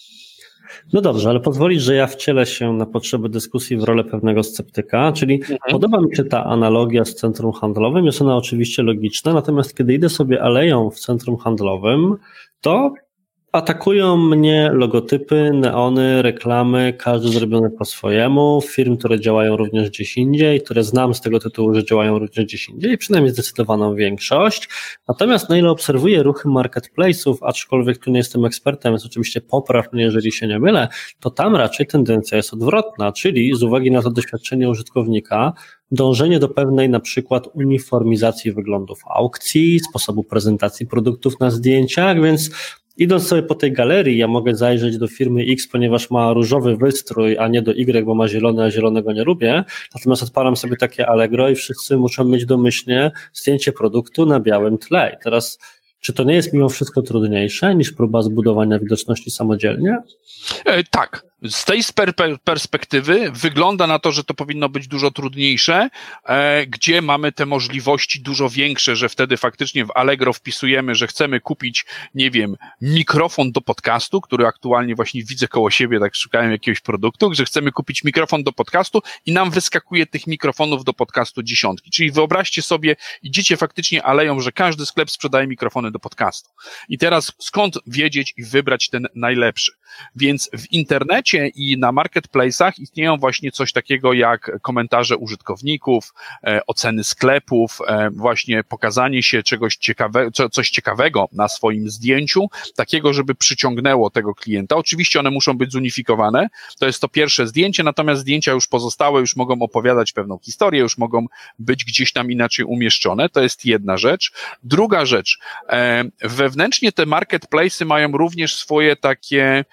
No dobrze, ale pozwolisz, że ja wcielę się na potrzeby dyskusji w rolę pewnego sceptyka, czyli mhm. podoba mi się ta analogia z centrum handlowym, jest ona oczywiście logiczna, natomiast kiedy idę sobie aleją w centrum handlowym, to Atakują mnie logotypy, neony, reklamy, każdy zrobiony po swojemu, firm, które działają również gdzieś indziej, które znam z tego tytułu, że działają również gdzieś indziej, przynajmniej zdecydowaną większość. Natomiast na ile obserwuję ruchy marketplace'ów, aczkolwiek tu nie jestem ekspertem, więc oczywiście popraw mnie, jeżeli się nie mylę, to tam raczej tendencja jest odwrotna, czyli z uwagi na to doświadczenie użytkownika, dążenie do pewnej na przykład uniformizacji wyglądów aukcji, sposobu prezentacji produktów na zdjęciach, więc Idąc sobie po tej galerii, ja mogę zajrzeć do firmy X, ponieważ ma różowy wystrój, a nie do Y, bo ma zielony, a zielonego nie lubię. Natomiast odpalam sobie takie Allegro i wszyscy muszą mieć domyślnie zdjęcie produktu na białym tle. I teraz, czy to nie jest mimo wszystko trudniejsze niż próba zbudowania widoczności samodzielnie? E, tak, z tej perspektywy wygląda na to, że to powinno być dużo trudniejsze, e, gdzie mamy te możliwości dużo większe, że wtedy faktycznie w Allegro wpisujemy, że chcemy kupić, nie wiem, mikrofon do podcastu, który aktualnie właśnie widzę koło siebie, tak szukałem jakiegoś produktu, że chcemy kupić mikrofon do podcastu i nam wyskakuje tych mikrofonów do podcastu dziesiątki. Czyli wyobraźcie sobie, idziecie faktycznie aleją, że każdy sklep sprzedaje mikrofony do podcastu. I teraz skąd wiedzieć i wybrać ten najlepszy? Więc w internecie i na marketplace'ach istnieją właśnie coś takiego jak komentarze użytkowników, e, oceny sklepów, e, właśnie pokazanie się czegoś ciekawe, co, coś ciekawego na swoim zdjęciu, takiego, żeby przyciągnęło tego klienta. Oczywiście one muszą być zunifikowane. To jest to pierwsze zdjęcie, natomiast zdjęcia już pozostałe już mogą opowiadać pewną historię, już mogą być gdzieś tam inaczej umieszczone. To jest jedna rzecz. Druga rzecz, e, wewnętrznie te marketplace'y mają również swoje takie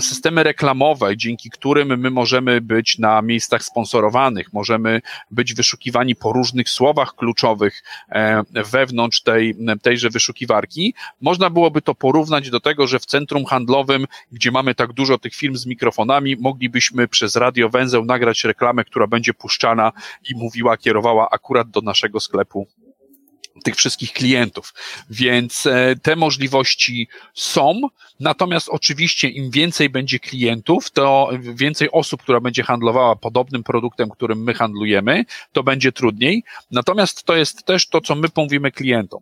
systemy reklamowe, dzięki którym my możemy być na miejscach sponsorowanych, możemy być wyszukiwani po różnych słowach kluczowych e, wewnątrz tej, tejże wyszukiwarki. Można byłoby to porównać do tego, że w centrum handlowym, gdzie mamy tak dużo tych firm z mikrofonami, moglibyśmy przez radiowęzeł nagrać reklamę, która będzie puszczana i mówiła, kierowała akurat do naszego sklepu tych wszystkich klientów. Więc e, te możliwości są, natomiast oczywiście im więcej będzie klientów, to więcej osób, która będzie handlowała podobnym produktem, którym my handlujemy, to będzie trudniej. Natomiast to jest też to, co my mówimy klientom.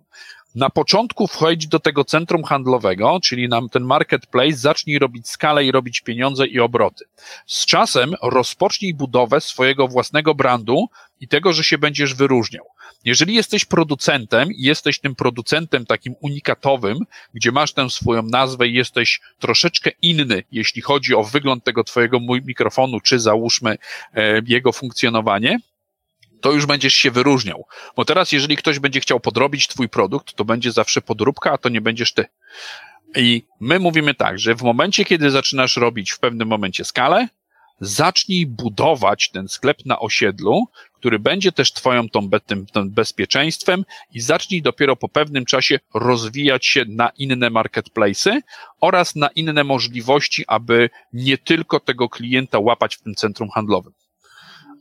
Na początku wchodź do tego centrum handlowego, czyli nam ten marketplace, zacznij robić skalę i robić pieniądze i obroty. Z czasem rozpocznij budowę swojego własnego brandu i tego, że się będziesz wyróżniał. Jeżeli jesteś producentem i jesteś tym producentem takim unikatowym, gdzie masz tę swoją nazwę i jesteś troszeczkę inny, jeśli chodzi o wygląd tego twojego mikrofonu, czy załóżmy e, jego funkcjonowanie, to już będziesz się wyróżniał. Bo teraz, jeżeli ktoś będzie chciał podrobić twój produkt, to będzie zawsze podróbka, a to nie będziesz ty. I my mówimy tak, że w momencie, kiedy zaczynasz robić w pewnym momencie skalę, zacznij budować ten sklep na osiedlu, który będzie też twoją tą, tym, tym bezpieczeństwem i zacznij dopiero po pewnym czasie rozwijać się na inne marketplace'y oraz na inne możliwości, aby nie tylko tego klienta łapać w tym centrum handlowym.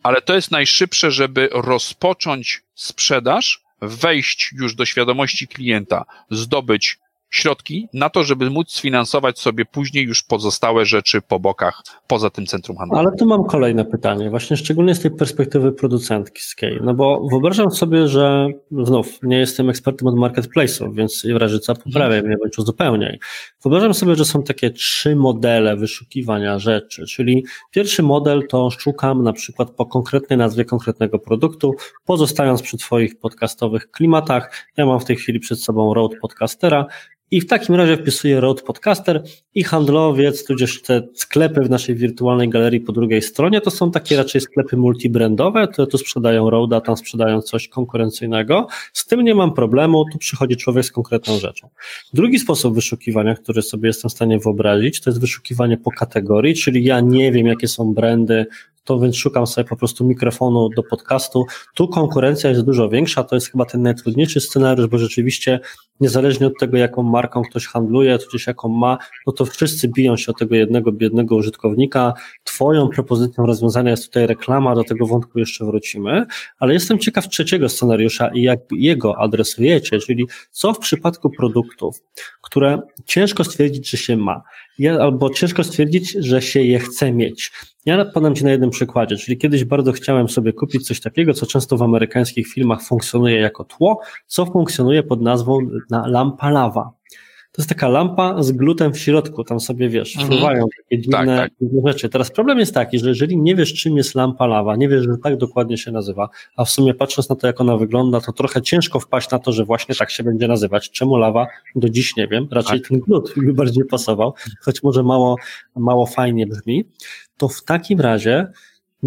Ale to jest najszybsze, żeby rozpocząć sprzedaż, wejść już do świadomości klienta, zdobyć środki na to, żeby móc sfinansować sobie później już pozostałe rzeczy po bokach, poza tym centrum handlowym. Ale tu mam kolejne pytanie, właśnie szczególnie z tej perspektywy producentki Scale, no bo wyobrażam sobie, że znów nie jestem ekspertem od marketplace'ów, więc w razie co poprawię mnie bądź uzupełniaj. Wyobrażam sobie, że są takie trzy modele wyszukiwania rzeczy, czyli pierwszy model to szukam na przykład po konkretnej nazwie konkretnego produktu, pozostając przy Twoich podcastowych klimatach. Ja mam w tej chwili przed sobą Road Podcastera, i w takim razie wpisuję Road Podcaster i handlowiec, tudzież te sklepy w naszej wirtualnej galerii po drugiej stronie, to są takie raczej sklepy multibrandowe, które tu sprzedają Roada, tam sprzedają coś konkurencyjnego. Z tym nie mam problemu, tu przychodzi człowiek z konkretną rzeczą. Drugi sposób wyszukiwania, który sobie jestem w stanie wyobrazić, to jest wyszukiwanie po kategorii, czyli ja nie wiem, jakie są brandy to więc szukam sobie po prostu mikrofonu do podcastu. Tu konkurencja jest dużo większa, to jest chyba ten najtrudniejszy scenariusz, bo rzeczywiście niezależnie od tego, jaką marką ktoś handluje, tudzież jaką ma, no to wszyscy biją się o tego jednego biednego użytkownika. Twoją propozycją rozwiązania jest tutaj reklama, do tego wątku jeszcze wrócimy, ale jestem ciekaw trzeciego scenariusza i jak jego adresujecie, czyli co w przypadku produktów, które ciężko stwierdzić, że się ma, albo ciężko stwierdzić, że się je chce mieć. Ja podam Ci na jednym przykładzie, czyli kiedyś bardzo chciałem sobie kupić coś takiego, co często w amerykańskich filmach funkcjonuje jako tło, co funkcjonuje pod nazwą na lampa lawa. To jest taka lampa z glutem w środku, tam sobie wiesz, mhm. fruwają takie dziwne, tak, tak. rzeczy. Teraz problem jest taki, że jeżeli nie wiesz, czym jest lampa lawa, nie wiesz, że tak dokładnie się nazywa, a w sumie patrząc na to, jak ona wygląda, to trochę ciężko wpaść na to, że właśnie tak się będzie nazywać. Czemu lawa? Do dziś nie wiem. Raczej tak. ten glut by bardziej pasował, choć może mało, mało fajnie brzmi. To w takim razie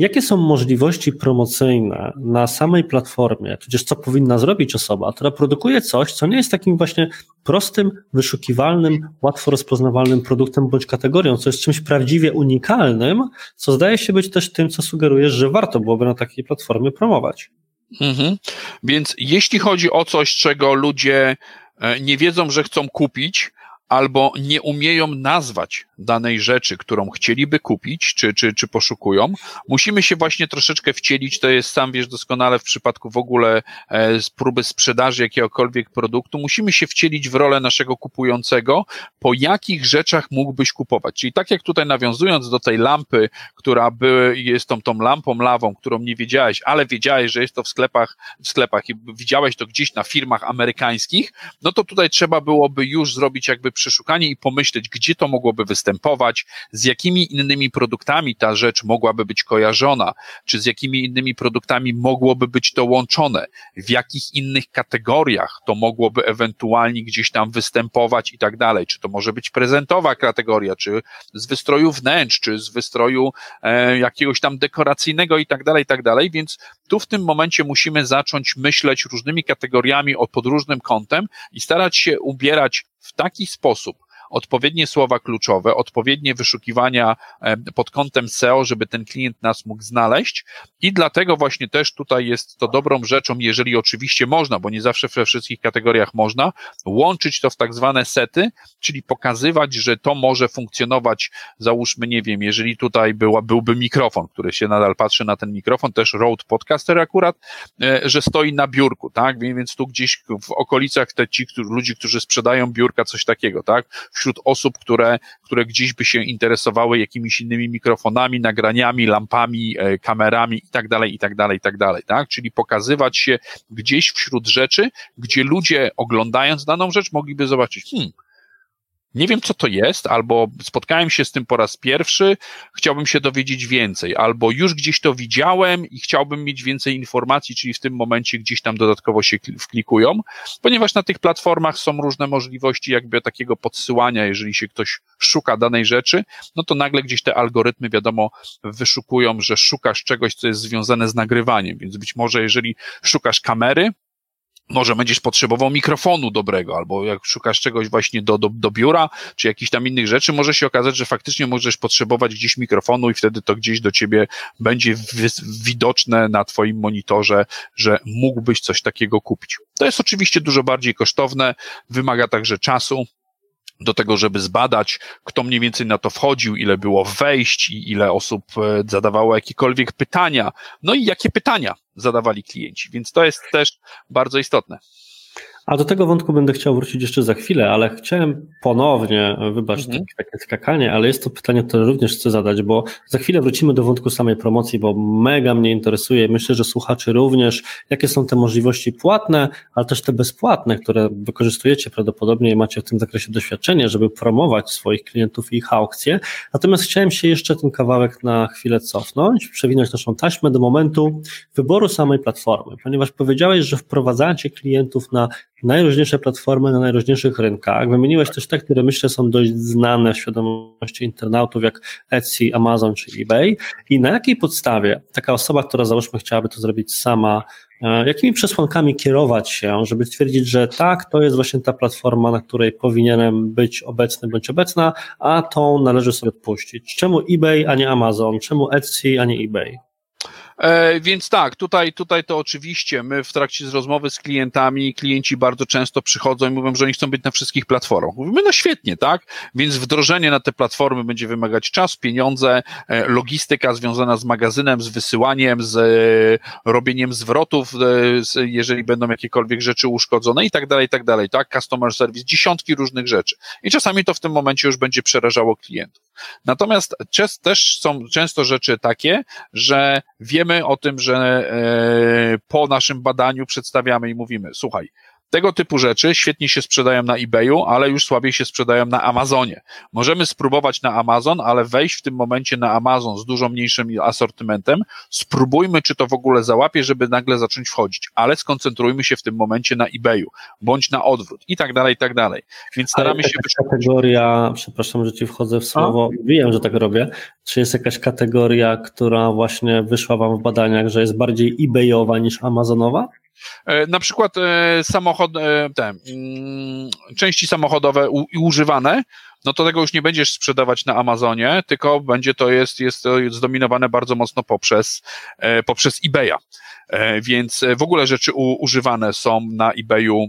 Jakie są możliwości promocyjne na samej platformie, tudzież co powinna zrobić osoba, która produkuje coś, co nie jest takim właśnie prostym, wyszukiwalnym, łatwo rozpoznawalnym produktem bądź kategorią, co jest czymś prawdziwie unikalnym, co zdaje się być też tym, co sugerujesz, że warto byłoby na takiej platformie promować. Mhm. Więc jeśli chodzi o coś, czego ludzie e, nie wiedzą, że chcą kupić, albo nie umieją nazwać danej rzeczy, którą chcieliby kupić, czy, czy, czy poszukują, musimy się właśnie troszeczkę wcielić, to jest sam wiesz doskonale w przypadku w ogóle e, próby sprzedaży jakiegokolwiek produktu, musimy się wcielić w rolę naszego kupującego, po jakich rzeczach mógłbyś kupować. Czyli tak jak tutaj nawiązując do tej lampy, która by, jest tą, tą lampą lawą, którą nie wiedziałeś, ale wiedziałeś, że jest to w sklepach, w sklepach i widziałeś to gdzieś na firmach amerykańskich, no to tutaj trzeba byłoby już zrobić jakby przeszukanie i pomyśleć, gdzie to mogłoby występować, z jakimi innymi produktami ta rzecz mogłaby być kojarzona, czy z jakimi innymi produktami mogłoby być to łączone, w jakich innych kategoriach to mogłoby ewentualnie gdzieś tam występować i tak dalej. Czy to może być prezentowa kategoria, czy z wystroju wnętrz, czy z wystroju e, jakiegoś tam dekoracyjnego i tak dalej, i tak dalej. Więc tu w tym momencie musimy zacząć myśleć różnymi kategoriami pod różnym kątem i starać się ubierać w taki sposób, odpowiednie słowa kluczowe, odpowiednie wyszukiwania e, pod kątem SEO, żeby ten klient nas mógł znaleźć. I dlatego właśnie też tutaj jest to dobrą rzeczą, jeżeli oczywiście można, bo nie zawsze we wszystkich kategoriach można, łączyć to w tak zwane sety, czyli pokazywać, że to może funkcjonować, załóżmy, nie wiem, jeżeli tutaj była, byłby mikrofon, który się nadal patrzy na ten mikrofon, też Rode Podcaster akurat, e, że stoi na biurku, tak, więc tu gdzieś w okolicach te ci, którzy, ludzi, którzy sprzedają biurka, coś takiego, tak, wśród osób, które, które gdzieś by się interesowały jakimiś innymi mikrofonami, nagraniami, lampami, e, kamerami i tak dalej, i tak dalej, i tak dalej, tak? Czyli pokazywać się gdzieś wśród rzeczy, gdzie ludzie oglądając daną rzecz mogliby zobaczyć, hmm, nie wiem, co to jest, albo spotkałem się z tym po raz pierwszy, chciałbym się dowiedzieć więcej, albo już gdzieś to widziałem i chciałbym mieć więcej informacji, czyli w tym momencie gdzieś tam dodatkowo się wklikują, ponieważ na tych platformach są różne możliwości jakby takiego podsyłania, jeżeli się ktoś szuka danej rzeczy, no to nagle gdzieś te algorytmy, wiadomo, wyszukują, że szukasz czegoś, co jest związane z nagrywaniem, więc być może jeżeli szukasz kamery, może będziesz potrzebował mikrofonu dobrego, albo jak szukasz czegoś właśnie do, do, do biura, czy jakichś tam innych rzeczy, może się okazać, że faktycznie możesz potrzebować gdzieś mikrofonu i wtedy to gdzieś do ciebie będzie widoczne na twoim monitorze, że mógłbyś coś takiego kupić. To jest oczywiście dużo bardziej kosztowne, wymaga także czasu, do tego, żeby zbadać, kto mniej więcej na to wchodził, ile było wejść i ile osób e, zadawało jakiekolwiek pytania, no i jakie pytania zadawali klienci, więc to jest też bardzo istotne. A do tego wątku będę chciał wrócić jeszcze za chwilę, ale chciałem ponownie, wybacz mhm. takie skakanie, ale jest to pytanie, które również chcę zadać, bo za chwilę wrócimy do wątku samej promocji, bo mega mnie interesuje. Myślę, że słuchaczy również, jakie są te możliwości płatne, ale też te bezpłatne, które wykorzystujecie prawdopodobnie i macie w tym zakresie doświadczenie, żeby promować swoich klientów i ich aukcje. Natomiast chciałem się jeszcze ten kawałek na chwilę cofnąć, przewinąć naszą taśmę do momentu wyboru samej platformy, ponieważ powiedziałeś, że wprowadzacie klientów na najróżniejsze platformy na najróżniejszych rynkach. Wymieniłeś też te, które myślę są dość znane w świadomości internautów, jak Etsy, Amazon czy eBay. I na jakiej podstawie taka osoba, która załóżmy chciałaby to zrobić sama, e, jakimi przesłankami kierować się, żeby stwierdzić, że tak, to jest właśnie ta platforma, na której powinienem być obecny bądź obecna, a tą należy sobie odpuścić. Czemu eBay, a nie Amazon? Czemu Etsy, a nie eBay? E, więc tak, tutaj, tutaj to oczywiście my w trakcie z rozmowy z klientami, klienci bardzo często przychodzą i mówią, że oni chcą być na wszystkich platformach. Mówimy, no świetnie, tak? Więc wdrożenie na te platformy będzie wymagać czas, pieniądze, e, logistyka związana z magazynem, z wysyłaniem, z e, robieniem zwrotów, jeżeli będą jakiekolwiek rzeczy uszkodzone i tak dalej, i tak dalej, tak? Customer service, dziesiątki różnych rzeczy. I czasami to w tym momencie już będzie przerażało klientów. Natomiast też są często rzeczy takie, że wiemy o tym, że e, po naszym badaniu przedstawiamy i mówimy, słuchaj, tego typu rzeczy świetnie się sprzedają na eBayu, ale już słabiej się sprzedają na Amazonie. Możemy spróbować na Amazon, ale wejść w tym momencie na Amazon z dużo mniejszym asortymentem. Spróbujmy, czy to w ogóle załapie, żeby nagle zacząć wchodzić, ale skoncentrujmy się w tym momencie na eBayu, bądź na odwrót i tak dalej, i tak dalej. Więc staramy się... kategoria, przepraszam, że ci wchodzę w słowo, A? wiem, że tak robię, czy jest jakaś kategoria, która właśnie wyszła wam w badaniach, że jest bardziej eBayowa niż Amazonowa? E, na przykład e, samochod, e, te, mm, części samochodowe używane, no to tego już nie będziesz sprzedawać na Amazonie, tylko będzie to jest, jest to zdominowane bardzo mocno poprzez, poprzez eBaya. Więc w ogóle rzeczy u, używane są na eBayu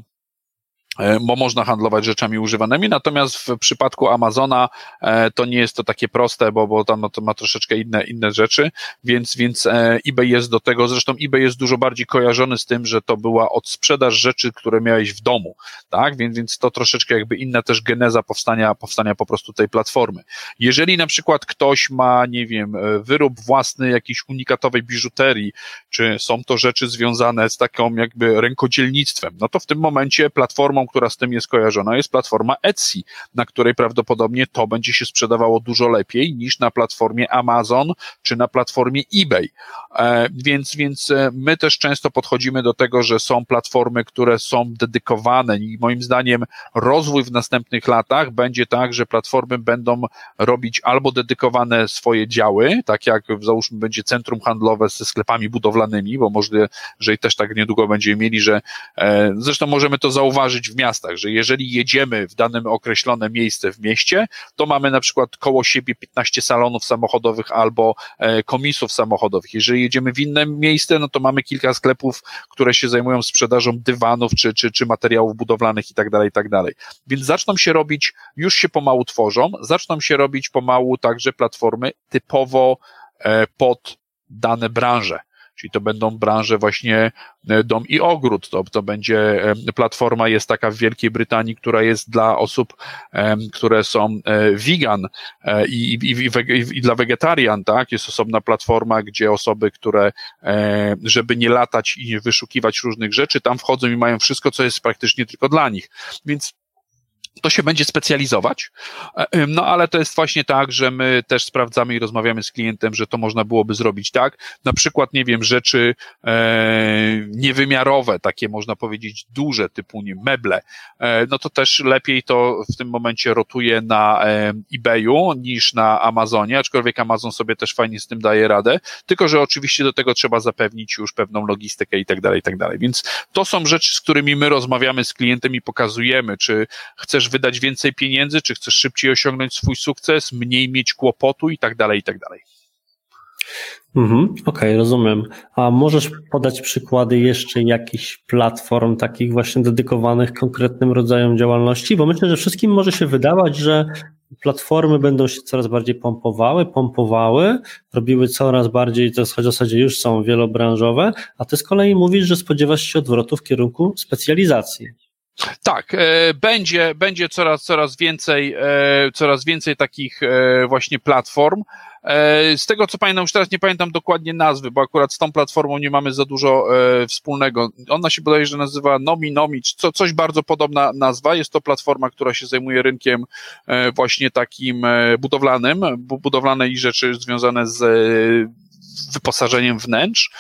bo można handlować rzeczami używanymi, natomiast w przypadku Amazona e, to nie jest to takie proste, bo, bo tam to ma troszeczkę inne, inne rzeczy, więc, więc e, eBay jest do tego, zresztą eBay jest dużo bardziej kojarzony z tym, że to była odsprzedaż rzeczy, które miałeś w domu, tak, więc, więc to troszeczkę jakby inna też geneza powstania, powstania po prostu tej platformy. Jeżeli na przykład ktoś ma, nie wiem, wyrób własny jakiejś unikatowej biżuterii, czy są to rzeczy związane z taką jakby rękodzielnictwem, no to w tym momencie platformą, która z tym jest kojarzona, jest platforma Etsy, na której prawdopodobnie to będzie się sprzedawało dużo lepiej niż na platformie Amazon czy na platformie eBay. E, więc, więc e, my też często podchodzimy do tego, że są platformy, które są dedykowane i moim zdaniem rozwój w następnych latach będzie tak, że platformy będą robić albo dedykowane swoje działy, tak jak załóżmy będzie centrum handlowe ze sklepami budowlanymi, bo możliwe, że i też tak niedługo będziemy mieli, że e, zresztą możemy to zauważyć w miastach, że jeżeli jedziemy w danym określone miejsce w mieście, to mamy na przykład koło siebie 15 salonów samochodowych albo e, komisów samochodowych. Jeżeli jedziemy w inne miejsce, no to mamy kilka sklepów, które się zajmują sprzedażą dywanów czy, czy, czy materiałów budowlanych i tak dalej, i tak dalej. Więc zaczną się robić, już się pomału tworzą, zaczną się robić pomału także platformy typowo e, pod dane branże czyli to będą branże właśnie e, dom i ogród, to, to będzie e, platforma jest taka w Wielkiej Brytanii, która jest dla osób, które są e, vegan i, i, i, i dla wegetarian, tak, jest osobna platforma, gdzie osoby, które, żeby nie latać i nie wyszukiwać różnych rzeczy, tam wchodzą i mają wszystko, co jest praktycznie tylko dla nich, więc to się będzie specjalizować. E, no ale to jest właśnie tak, że my też sprawdzamy i rozmawiamy z klientem, że to można byłoby zrobić tak. Na przykład, nie wiem, rzeczy e, niewymiarowe, takie można powiedzieć duże, typu nie, meble, e, no to też lepiej to w tym momencie rotuje na e, eBayu niż na Amazonie, aczkolwiek Amazon sobie też fajnie z tym daje radę, tylko że oczywiście do tego trzeba zapewnić już pewną logistykę i tak dalej, i tak dalej. Więc to są rzeczy, z którymi my rozmawiamy z klientem i pokazujemy, czy chcesz wydać więcej pieniędzy, czy chcesz szybciej osiągnąć swój sukces, mniej mieć kłopotu i tak dalej, i tak dalej. Mhm, Okej, okay, rozumiem. A możesz podać przykłady jeszcze jakichś platform takich właśnie dedykowanych konkretnym rodzajom działalności? Bo myślę, że wszystkim może się wydawać, że platformy będą się coraz bardziej pompowały, pompowały, robiły coraz bardziej, to w zasadzie już są wielobranżowe, a ty z kolei mówisz, że spodziewasz się odwrotu w kierunku specjalizacji. Tak, e, będzie, będzie coraz, coraz więcej, e, coraz więcej takich e, właśnie platform. Z tego co pamiętam, już teraz nie pamiętam dokładnie nazwy, bo akurat z tą platformą nie mamy za dużo wspólnego. Ona się bodajże nazywa Nomi Nomi, co, coś bardzo podobna nazwa. Jest to platforma, która się zajmuje rynkiem właśnie takim budowlanym, budowlane i rzeczy związane z wyposażeniem wnętrz.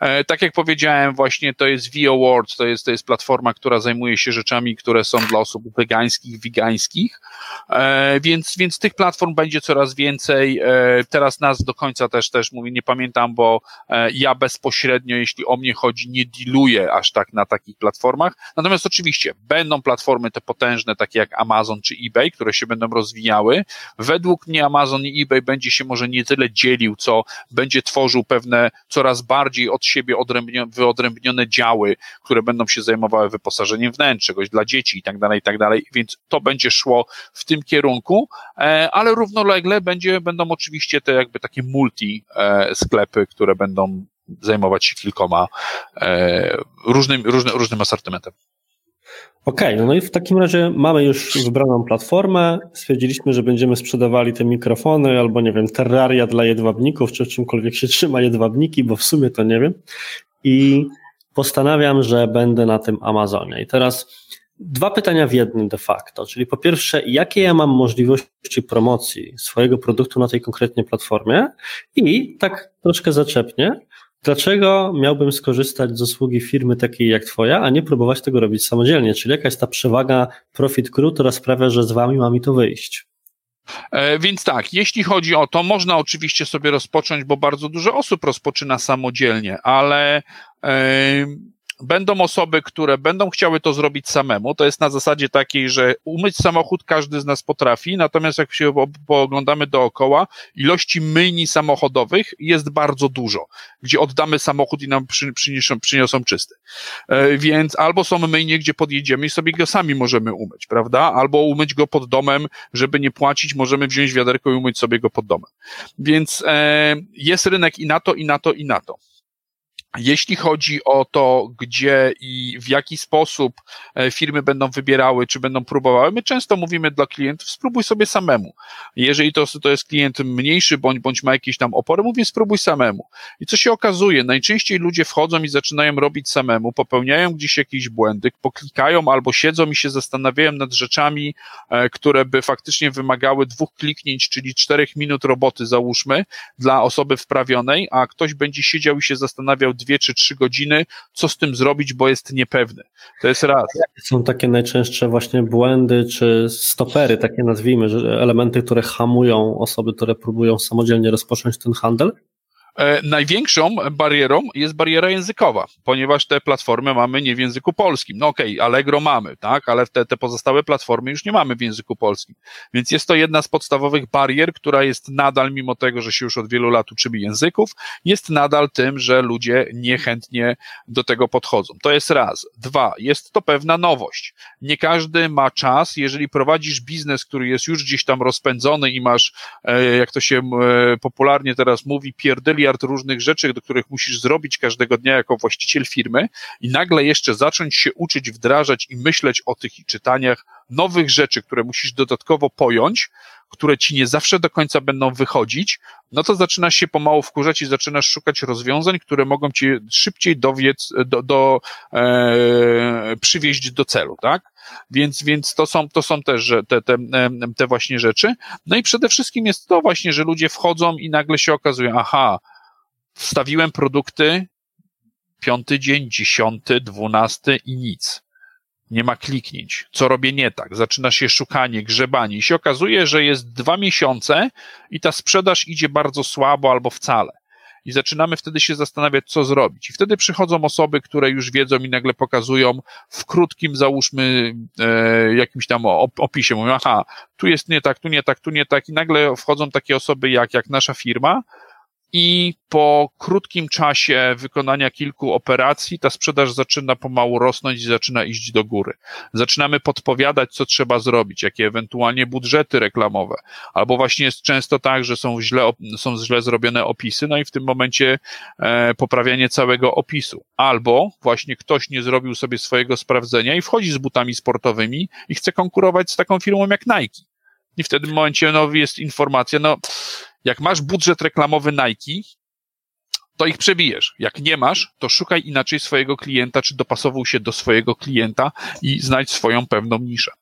E, tak jak powiedziałem, właśnie to jest V-Award, to jest, to jest platforma, która zajmuje się rzeczami, które są dla osób wegańskich, wigańskich, e, więc, więc tych platform będzie coraz więcej. E, teraz nas do końca też, też mówię, nie pamiętam, bo ja bezpośrednio, jeśli o mnie chodzi, nie dealuję aż tak na takich platformach. Natomiast oczywiście będą platformy te potężne, takie jak Amazon czy eBay, które się będą rozwijały. Według mnie Amazon i eBay będzie się może nie tyle dzielił, co będzie tworzył tworzył pewne coraz bardziej od siebie wyodrębnione działy, które będą się zajmowały wyposażeniem wnętrz, czegoś dla dzieci i tak dalej, i tak dalej, więc to będzie szło w tym kierunku, e, ale równolegle będzie, będą oczywiście te jakby takie multi e, sklepy, które będą zajmować się kilkoma e, różnym, różnym, różnym asortymentem. Okej, okay, no i w takim razie mamy już wybraną platformę. Stwierdziliśmy, że będziemy sprzedawali te mikrofony albo nie wiem, terraria dla jedwabników, czy czymkolwiek się trzyma jedwabniki, bo w sumie to nie wiem. I postanawiam, że będę na tym Amazonie. I teraz dwa pytania w jednym de facto. Czyli po pierwsze, jakie ja mam możliwości promocji swojego produktu na tej konkretnie platformie? I tak troszkę zaczepnie, Dlaczego miałbym skorzystać z usługi firmy takiej jak Twoja, a nie próbować tego robić samodzielnie? Czyli jaka jest ta przewaga Profit Crew, która sprawia, że z Wami ma mi to wyjść? E, więc tak, jeśli chodzi o to, można oczywiście sobie rozpocząć, bo bardzo dużo osób rozpoczyna samodzielnie, ale. Yy będą osoby, które będą chciały to zrobić samemu. To jest na zasadzie takiej, że umyć samochód każdy z nas potrafi, natomiast jak się pooglądamy dookoła, ilości myjni samochodowych jest bardzo dużo, gdzie oddamy samochód i nam przy, przyniosą, przyniosą czysty. E, więc albo są myjnie, gdzie podjedziemy i sobie go sami możemy umyć, prawda? Albo umyć go pod domem, żeby nie płacić, możemy wziąć wiaderko i umyć sobie go pod domem. Więc e, jest rynek i na to, i na to, i na to. Jeśli chodzi o to, gdzie i w jaki sposób e, firmy będą wybierały, czy będą próbowały, my często mówimy dla klientów, spróbuj sobie samemu. Jeżeli to, to jest klient mniejszy, bądź, bądź ma jakieś tam opory, mówię, spróbuj samemu. I co się okazuje? Najczęściej ludzie wchodzą i zaczynają robić samemu, popełniają gdzieś jakieś błędy, poklikają albo siedzą i się zastanawiają nad rzeczami, e, które by faktycznie wymagały dwóch kliknięć, czyli czterech minut roboty, załóżmy, dla osoby wprawionej, a ktoś będzie siedział i się zastanawiał dwie czy trzy godziny, co z tym zrobić, bo jest niepewny. To jest raz. Są takie najczęstsze właśnie błędy czy stopery, takie nazwijmy, elementy, które hamują osoby, które próbują samodzielnie rozpocząć ten handel? E, największą barierą jest bariera językowa, ponieważ te platformy mamy nie w języku polskim. No okej, okay, Allegro mamy, tak, ale te, te pozostałe platformy już nie mamy w języku polskim. Więc jest to jedna z podstawowych barier, która jest nadal, mimo tego, że się już od wielu lat uczymy języków, jest nadal tym, że ludzie niechętnie do tego podchodzą. To jest raz. Dwa, jest to pewna nowość. Nie każdy ma czas, jeżeli prowadzisz biznes, który jest już gdzieś tam rozpędzony i masz, e, jak to się e, popularnie teraz mówi, pierdyli miliard różnych rzeczy, do których musisz zrobić każdego dnia jako właściciel firmy i nagle jeszcze zacząć się uczyć, wdrażać i myśleć o tych czytaniach, nowych rzeczy, które musisz dodatkowo pojąć, które ci nie zawsze do końca będą wychodzić, no to zaczynasz się pomału wkurzać i zaczynasz szukać rozwiązań, które mogą ci szybciej do, do e, przywieźć do celu, tak? Więc, więc to są, to są też te, te, te właśnie rzeczy. No i przede wszystkim jest to właśnie, że ludzie wchodzą i nagle się okazuje, aha, wstawiłem produkty, piąty dzień, dziesiąty, dwunasty i nic nie ma kliknięć. Co robię nie tak? Zaczyna się szukanie, grzebanie i się okazuje, że jest dwa miesiące i ta sprzedaż idzie bardzo słabo albo wcale. I zaczynamy wtedy się zastanawiać, co zrobić. I wtedy przychodzą osoby, które już wiedzą i nagle pokazują w krótkim, załóżmy, e, jakimś tam opisie. Mówią, aha, tu jest nie tak, tu nie tak, tu nie tak. I nagle wchodzą takie osoby jak, jak nasza firma, i po krótkim czasie wykonania kilku operacji ta sprzedaż zaczyna pomału rosnąć i zaczyna iść do góry. Zaczynamy podpowiadać, co trzeba zrobić, jakie ewentualnie budżety reklamowe, albo właśnie jest często tak, że są źle, są źle zrobione opisy, no i w tym momencie e, poprawianie całego opisu. Albo właśnie ktoś nie zrobił sobie swojego sprawdzenia i wchodzi z butami sportowymi i chce konkurować z taką firmą jak Nike. I w tym momencie no, jest informacja, no jak masz budżet reklamowy Nike, to ich przebijesz. Jak nie masz, to szukaj inaczej swojego klienta, czy dopasował się do swojego klienta i znajdź swoją pewną niszę.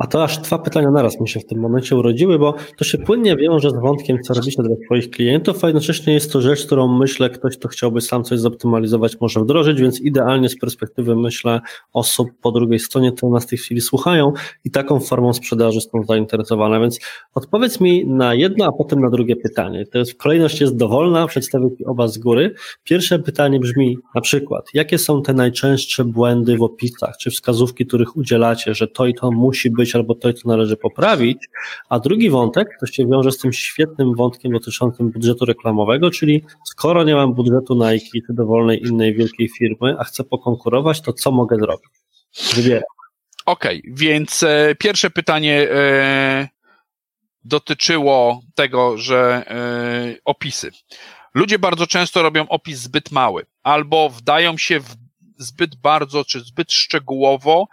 A to aż dwa pytania naraz mi się w tym momencie urodziły, bo to się płynnie wiąże z wątkiem, co robicie dla swoich klientów, a jednocześnie jest to rzecz, którą myślę, ktoś, kto chciałby sam coś zoptymalizować, może wdrożyć, więc idealnie z perspektywy, myślę, osób po drugiej stronie, które nas w tej chwili słuchają i taką formą sprzedaży są zainteresowane. Więc odpowiedz mi na jedno, a potem na drugie pytanie. To jest, kolejność jest dowolna, przedstawię oba z góry. Pierwsze pytanie brzmi na przykład, jakie są te najczęstsze błędy w opisach, czy wskazówki, których udzielacie, że to i to musi być albo to, co należy poprawić. A drugi wątek to się wiąże z tym świetnym wątkiem dotyczącym budżetu reklamowego, czyli skoro nie mam budżetu Nike czy dowolnej innej wielkiej firmy, a chcę pokonkurować, to co mogę zrobić? Wybieram. Okej, okay, więc e, pierwsze pytanie e, dotyczyło tego, że e, opisy. Ludzie bardzo często robią opis zbyt mały, albo wdają się w zbyt bardzo, czy zbyt szczegółowo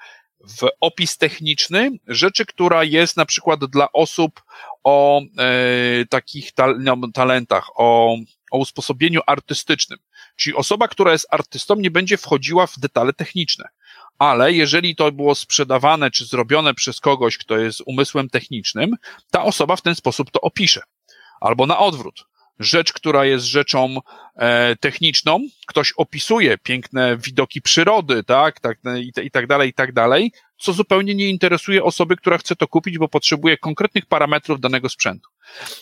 w opis techniczny rzeczy, która jest na przykład dla osób o e, takich ta, no, talentach, o, o usposobieniu artystycznym. Czyli osoba, która jest artystą, nie będzie wchodziła w detale techniczne. Ale jeżeli to było sprzedawane czy zrobione przez kogoś, kto jest umysłem technicznym, ta osoba w ten sposób to opisze. Albo na odwrót rzecz, która jest rzeczą e, techniczną, ktoś opisuje piękne widoki przyrody, tak, tak i, i tak dalej, i tak dalej, co zupełnie nie interesuje osoby, która chce to kupić, bo potrzebuje konkretnych parametrów danego sprzętu.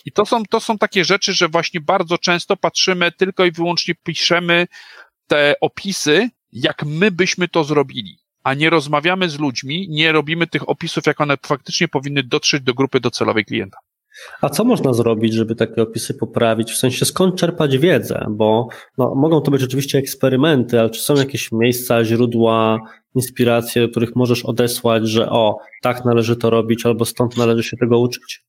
I to są, to są takie rzeczy, że właśnie bardzo często patrzymy tylko i wyłącznie piszemy te opisy, jak my byśmy to zrobili, a nie rozmawiamy z ludźmi, nie robimy tych opisów, jak one faktycznie powinny dotrzeć do grupy docelowej klienta. A co można zrobić, żeby takie opisy poprawić? W sensie skąd czerpać wiedzę? Bo no, mogą to być oczywiście eksperymenty, ale czy są jakieś miejsca, źródła, inspiracje, do których możesz odesłać, że o, tak należy to robić, albo stąd należy się tego uczyć?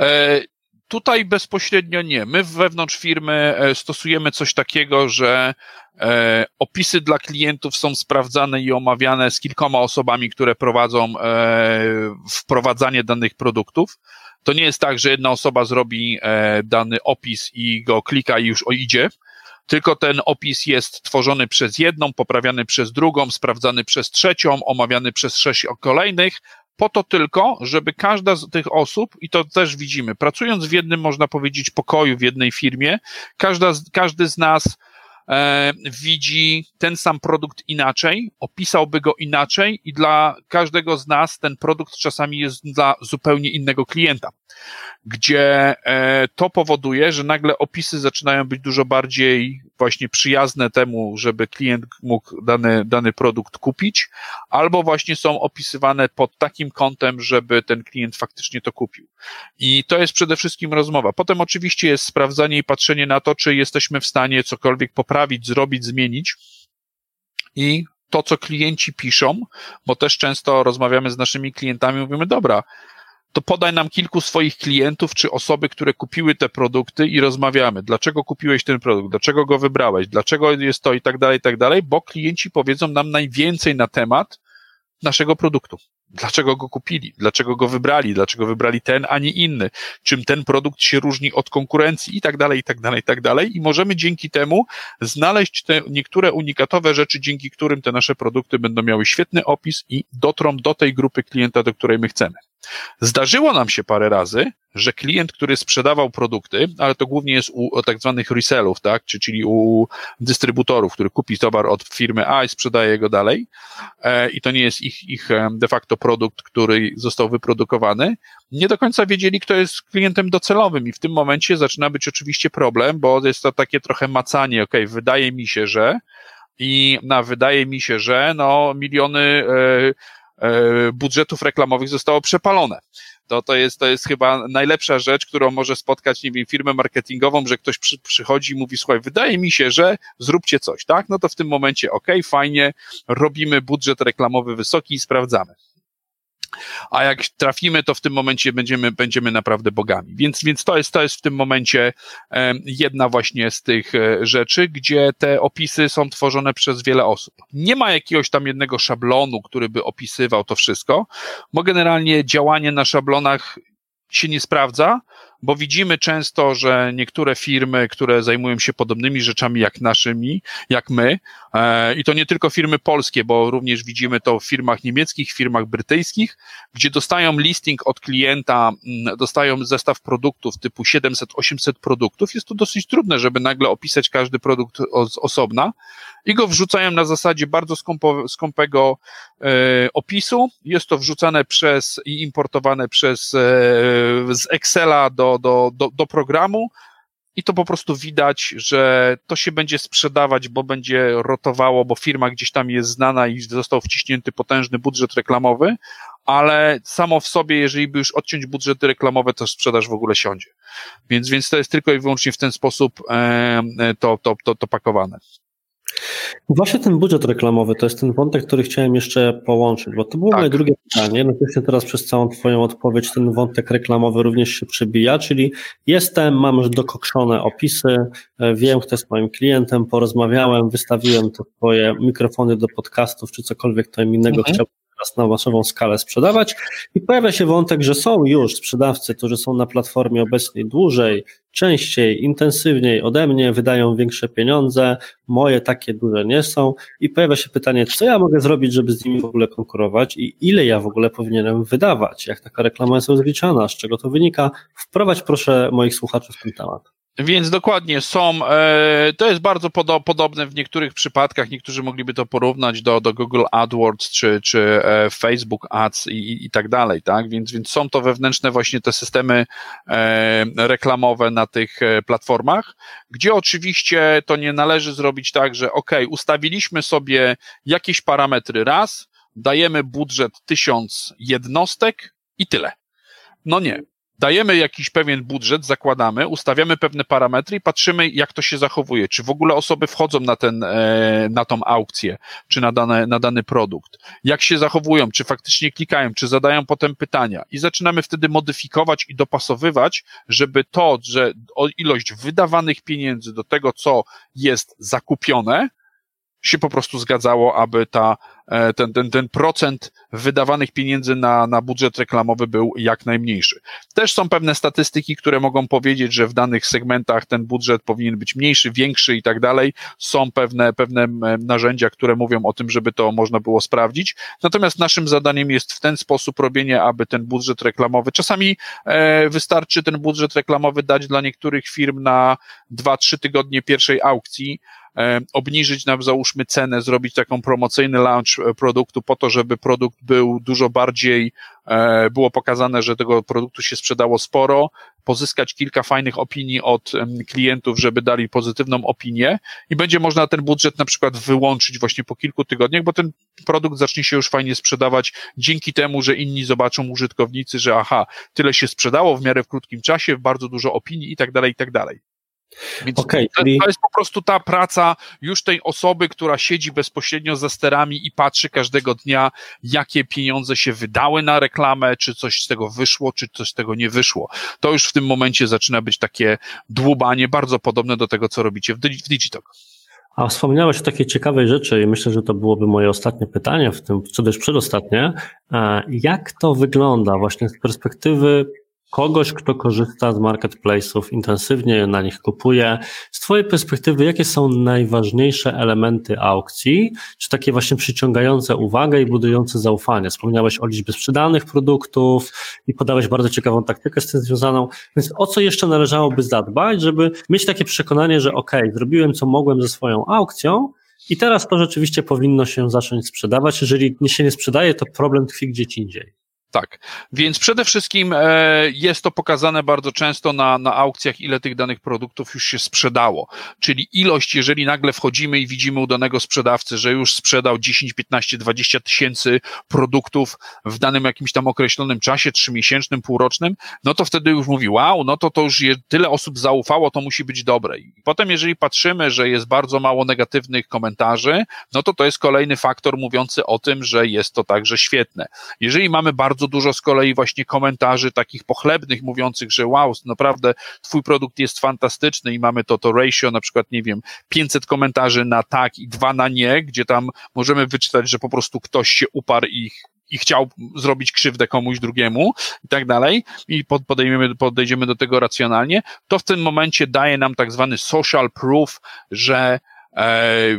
E, tutaj bezpośrednio nie. My wewnątrz firmy e, stosujemy coś takiego, że e, opisy dla klientów są sprawdzane i omawiane z kilkoma osobami, które prowadzą e, wprowadzanie danych produktów. To nie jest tak, że jedna osoba zrobi e, dany opis i go klika i już idzie, tylko ten opis jest tworzony przez jedną, poprawiany przez drugą, sprawdzany przez trzecią, omawiany przez sześć kolejnych, po to tylko, żeby każda z tych osób, i to też widzimy, pracując w jednym, można powiedzieć, pokoju w jednej firmie, każda, każdy z nas e, widzi ten sam produkt inaczej, opisałby go inaczej i dla każdego z nas ten produkt czasami jest dla zupełnie innego klienta. Gdzie e, to powoduje, że nagle opisy zaczynają być dużo bardziej właśnie przyjazne temu, żeby klient mógł dany, dany produkt kupić, albo właśnie są opisywane pod takim kątem, żeby ten klient faktycznie to kupił. I to jest przede wszystkim rozmowa. Potem oczywiście jest sprawdzanie i patrzenie na to, czy jesteśmy w stanie cokolwiek poprawić, zrobić, zmienić. I to, co klienci piszą, bo też często rozmawiamy z naszymi klientami, mówimy, dobra, to podaj nam kilku swoich klientów czy osoby, które kupiły te produkty i rozmawiamy. Dlaczego kupiłeś ten produkt? Dlaczego go wybrałeś? Dlaczego jest to i tak dalej, i tak dalej, bo klienci powiedzą nam najwięcej na temat naszego produktu. dlaczego go kupili, dlaczego go wybrali, dlaczego wybrali ten, a nie inny, czym ten produkt się różni od konkurencji i tak dalej, i tak dalej, i tak dalej. I możemy dzięki temu znaleźć te niektóre unikatowe rzeczy, dzięki którym te nasze produkty będą miały świetny opis i dotrą do tej grupy klienta, do której my chcemy. Zdarzyło nam się parę razy, że klient, który sprzedawał produkty, ale to głównie jest u tak zwanych resellów, tak, czyli u dystrybutorów, który kupi towar od firmy A i sprzedaje go dalej, e, i to nie jest ich, ich e, de facto produkt, który został wyprodukowany, nie do końca wiedzieli, kto jest klientem docelowym i w tym momencie zaczyna być oczywiście problem, bo jest to takie trochę macanie, ok, wydaje mi się, że i na wydaje mi się, że no miliony e, budżetów reklamowych zostało przepalone. To, to, jest, to jest chyba najlepsza rzecz, którą może spotkać, nie wiem, firmę marketingową, że ktoś przy, przychodzi i mówi, słuchaj, wydaje mi się, że zróbcie coś, tak? No to w tym momencie, ok, fajnie, robimy budżet reklamowy wysoki i sprawdzamy a jak trafimy, to w tym momencie będziemy, będziemy naprawdę bogami. Więc, więc to, jest, to jest w tym momencie jedna właśnie z tych e, rzeczy, gdzie te opisy są tworzone przez wiele osób. Nie ma jakiegoś tam jednego szablonu, który by opisywał to wszystko, bo generalnie działanie na szablonach się nie sprawdza, bo widzimy często, że niektóre firmy, które zajmują się podobnymi rzeczami jak naszymi, jak my, e, i to nie tylko firmy polskie, bo również widzimy to w firmach niemieckich, firmach brytyjskich, gdzie dostają listing od klienta, mm, dostają zestaw produktów typu 700-800 produktów. Jest to dosyć trudne, żeby nagle opisać każdy produkt z osobna i go wrzucają na zasadzie bardzo skąpo, skąpego e, opisu. Jest to wrzucane przez i importowane przez e, z Excela do, do, do, do programu. I to po prostu widać, że to się będzie sprzedawać, bo będzie rotowało, bo firma gdzieś tam jest znana i został wciśnięty potężny budżet reklamowy, ale samo w sobie, jeżeli by już odciąć budżety reklamowe, to sprzedaż w ogóle siądzie. Więc, więc to jest tylko i wyłącznie w ten sposób e, to, to, to, to pakowane. Właśnie ten budżet reklamowy to jest ten wątek, który chciałem jeszcze połączyć, bo to było tak. moje drugie pytanie. Natomiast teraz przez całą Twoją odpowiedź ten wątek reklamowy również się przebija, czyli jestem, mam już dokokszone opisy, e, wiem, kto jest moim klientem, porozmawiałem, wystawiłem te Twoje mikrofony do podcastów, czy cokolwiek to innego mhm. chciałbym teraz na masową skalę sprzedawać i pojawia się wątek, że są już sprzedawcy, którzy są na platformie obecnej dłużej, częściej, intensywniej ode mnie, wydają większe pieniądze, moje takie duże nie są i pojawia się pytanie, co ja mogę zrobić, żeby z nimi w ogóle konkurować i ile ja w ogóle powinienem wydawać, jak taka reklama jest rozliczana, z czego to wynika. Wprowadź proszę moich słuchaczy w ten temat. Więc dokładnie są, e, to jest bardzo podo podobne w niektórych przypadkach, niektórzy mogliby to porównać do, do Google AdWords czy, czy e, Facebook Ads i, i tak dalej, tak? Więc, więc są to wewnętrzne właśnie te systemy e, reklamowe na tych platformach, gdzie oczywiście to nie należy zrobić tak, że ok, ustawiliśmy sobie jakieś parametry raz, dajemy budżet tysiąc jednostek i tyle. No nie dajemy jakiś pewien budżet, zakładamy, ustawiamy pewne parametry i patrzymy, jak to się zachowuje. Czy w ogóle osoby wchodzą na, ten, e, na tą aukcję, czy na, dane, na dany produkt. Jak się zachowują, czy faktycznie klikają, czy zadają potem pytania. I zaczynamy wtedy modyfikować i dopasowywać, żeby to, że ilość wydawanych pieniędzy do tego, co jest zakupione, się po prostu zgadzało, aby ta, e, ten, ten, ten procent wydawanych pieniędzy na, na budżet reklamowy był jak najmniejszy. Też są pewne statystyki, które mogą powiedzieć, że w danych segmentach ten budżet powinien być mniejszy, większy i tak dalej. Są pewne, pewne narzędzia, które mówią o tym, żeby to można było sprawdzić. Natomiast naszym zadaniem jest w ten sposób robienie, aby ten budżet reklamowy, czasami e, wystarczy ten budżet reklamowy dać dla niektórych firm na 2-3 tygodnie pierwszej aukcji, obniżyć nam załóżmy cenę, zrobić taką promocyjny launch e, produktu po to, żeby produkt był dużo bardziej, e, było pokazane, że tego produktu się sprzedało sporo, pozyskać kilka fajnych opinii od klientów, żeby dali pozytywną opinię i będzie można ten budżet na przykład wyłączyć właśnie po kilku tygodniach, bo ten produkt zacznie się już fajnie sprzedawać dzięki temu, że inni zobaczą użytkownicy, że aha, tyle się sprzedało w miarę w krótkim czasie, bardzo dużo opinii i tak dalej, i tak dalej. Więc okay, to, to jest po prostu ta praca już tej osoby, która siedzi bezpośrednio za sterami i patrzy każdego dnia, jakie pieniądze się wydały na reklamę, czy coś z tego wyszło, czy coś z tego nie wyszło. To już w tym momencie zaczyna być takie dłubanie bardzo podobne do tego, co robicie w, w Digitalk. A wspomniałeś o takiej ciekawej rzeczy i myślę, że to byłoby moje ostatnie pytanie, w tym, czy też przedostatnie. E, jak to wygląda właśnie z perspektywy kogoś, kto korzysta z marketplace'ów, intensywnie na nich kupuje. Z Twojej perspektywy, jakie są najważniejsze elementy aukcji, czy takie właśnie przyciągające uwagę i budujące zaufanie? Wspomniałeś o liczbie sprzedanych produktów i podałeś bardzo ciekawą taktykę z tym związaną, więc o co jeszcze należałoby zadbać, żeby mieć takie przekonanie, że ok, zrobiłem co mogłem ze swoją aukcją, i teraz to rzeczywiście powinno się zacząć sprzedawać. Jeżeli się nie sprzedaje, to problem tkwi gdzieś indziej. Tak, więc przede wszystkim e, jest to pokazane bardzo często na, na aukcjach, ile tych danych produktów już się sprzedało. Czyli ilość, jeżeli nagle wchodzimy i widzimy u danego sprzedawcy, że już sprzedał 10, 15, 20 tysięcy produktów w danym jakimś tam określonym czasie, trzymiesięcznym, półrocznym, no to wtedy już mówi, wow, no to to już je, tyle osób zaufało, to musi być dobre. I potem, jeżeli patrzymy, że jest bardzo mało negatywnych komentarzy, no to to jest kolejny faktor mówiący o tym, że jest to także świetne. Jeżeli mamy bardzo bardzo dużo z kolei właśnie komentarzy takich pochlebnych, mówiących, że wow, naprawdę twój produkt jest fantastyczny i mamy to, to ratio, na przykład, nie wiem, 500 komentarzy na tak i dwa na nie, gdzie tam możemy wyczytać, że po prostu ktoś się uparł i i chciał zrobić krzywdę komuś drugiemu i tak dalej, i podejmiemy, podejdziemy do tego racjonalnie, to w tym momencie daje nam tak zwany social proof, że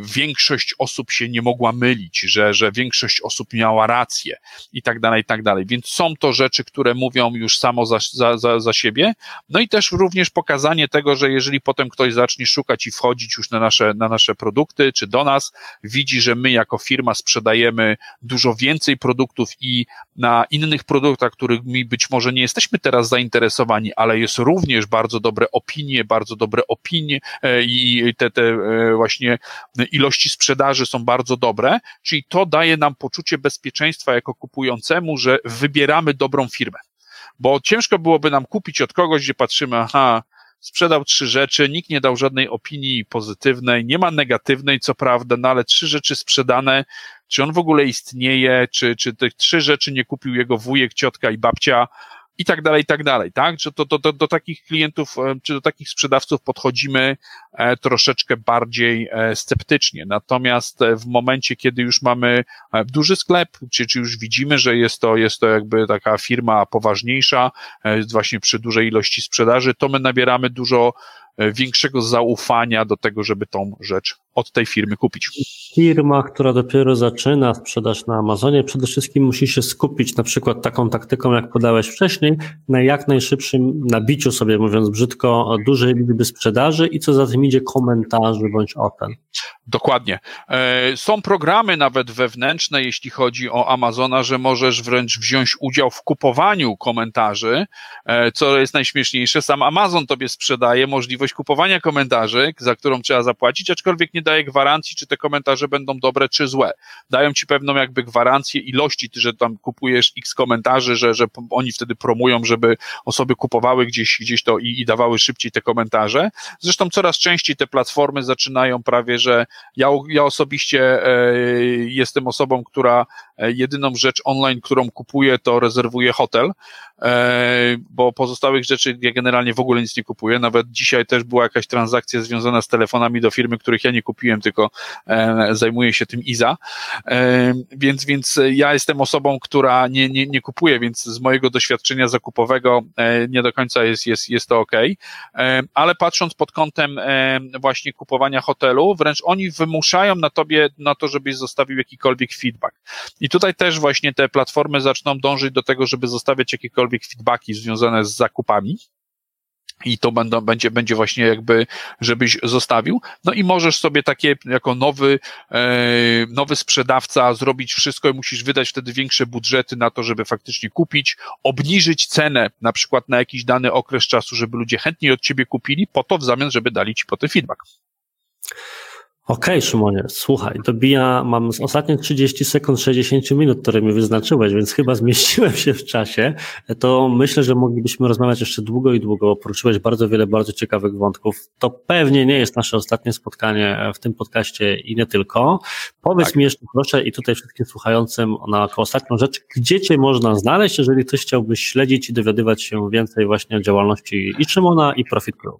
większość osób się nie mogła mylić, że, że większość osób miała rację i tak dalej, i tak dalej. Więc są to rzeczy, które mówią już samo za, za, za, za siebie. No i też również pokazanie tego, że jeżeli potem ktoś zacznie szukać i wchodzić już na nasze, na nasze produkty, czy do nas, widzi, że my jako firma sprzedajemy dużo więcej produktów i na innych produktach, którymi być może nie jesteśmy teraz zainteresowani, ale jest również bardzo dobre opinie, bardzo dobre opinie e, i te, te e, właśnie właśnie ilości sprzedaży są bardzo dobre, czyli to daje nam poczucie bezpieczeństwa jako kupującemu, że wybieramy dobrą firmę. Bo ciężko byłoby nam kupić od kogoś, gdzie patrzymy, aha, sprzedał trzy rzeczy, nikt nie dał żadnej opinii pozytywnej, nie ma negatywnej, co prawda, no ale trzy rzeczy sprzedane, czy on w ogóle istnieje, czy, czy tych trzy rzeczy nie kupił jego wujek, ciotka i babcia, i tak dalej, i tak dalej, tak? Że to, to, to, do takich klientów, e, czy do takich sprzedawców podchodzimy e, troszeczkę bardziej e, sceptycznie. Natomiast w momencie, kiedy już mamy duży sklep, czy, czy już widzimy, że jest to, jest to jakby taka firma poważniejsza, właśnie przy dużej ilości sprzedaży, to my nabieramy dużo większego zaufania do tego, żeby tą rzecz od tej firmy kupić. Firma, która dopiero zaczyna sprzedaż na Amazonie, przede wszystkim musi się skupić na przykład taką taktyką, jak podałeś wcześniej, na jak najszybszym nabiciu sobie, mówiąc brzydko, dużej liczby sprzedaży i co za tym idzie komentarzy bądź ocen. Dokładnie. E, są programy nawet wewnętrzne, jeśli chodzi o Amazona, że możesz wręcz wziąć udział w kupowaniu komentarzy, e, co jest najśmieszniejsze. Sam Amazon tobie sprzedaje możliwość kupowania komentarzy, za którą trzeba zapłacić, aczkolwiek nie daje gwarancji, czy te komentarze będą dobre, czy złe. Dają ci pewną jakby gwarancję ilości, że tam kupujesz x komentarzy, że, że oni wtedy promują, żeby osoby kupowały gdzieś, gdzieś to i, i dawały szybciej te komentarze. Zresztą coraz częściej te platformy zaczynają prawie, że ja, ja osobiście e, jestem osobą, która e, jedyną rzecz online, którą kupuję, to rezerwuję hotel, bo pozostałych rzeczy ja generalnie w ogóle nic nie kupuję. Nawet dzisiaj też była jakaś transakcja związana z telefonami do firmy, których ja nie kupiłem, tylko e, zajmuję się tym Iza. E, więc, więc ja jestem osobą, która nie, nie, nie kupuje, więc z mojego doświadczenia zakupowego e, nie do końca jest, jest, jest to ok. Ale patrząc pod kątem właśnie kupowania hotelu, wręcz oni wymuszają na tobie, na to, żebyś zostawił jakikolwiek feedback. I tutaj też właśnie te platformy zaczną dążyć do tego, żeby zostawiać jakiekolwiek feedbacki związane z zakupami i to będą, będzie, będzie właśnie jakby, żebyś zostawił. No i możesz sobie takie, jako nowy, e, nowy sprzedawca zrobić wszystko i musisz wydać wtedy większe budżety na to, żeby faktycznie kupić, obniżyć cenę na przykład na jakiś dany okres czasu, żeby ludzie chętniej od ciebie kupili, po to w zamian, żeby dali ci potem feedback. Okej, okay, Szymonie, słuchaj, dobija, mam ostatnie 30 sekund 60 minut, które mi wyznaczyłeś, więc chyba zmieściłem się w czasie. To myślę, że moglibyśmy rozmawiać jeszcze długo i długo. Poruszyłeś bardzo wiele bardzo ciekawych wątków. To pewnie nie jest nasze ostatnie spotkanie w tym podcaście i nie tylko. Powiedz tak. mi jeszcze proszę i tutaj wszystkim słuchającym na ostatnią rzecz, gdzie Cię można znaleźć, jeżeli ktoś chciałby śledzić i dowiadywać się więcej właśnie o działalności i Szymona i Profit Crew.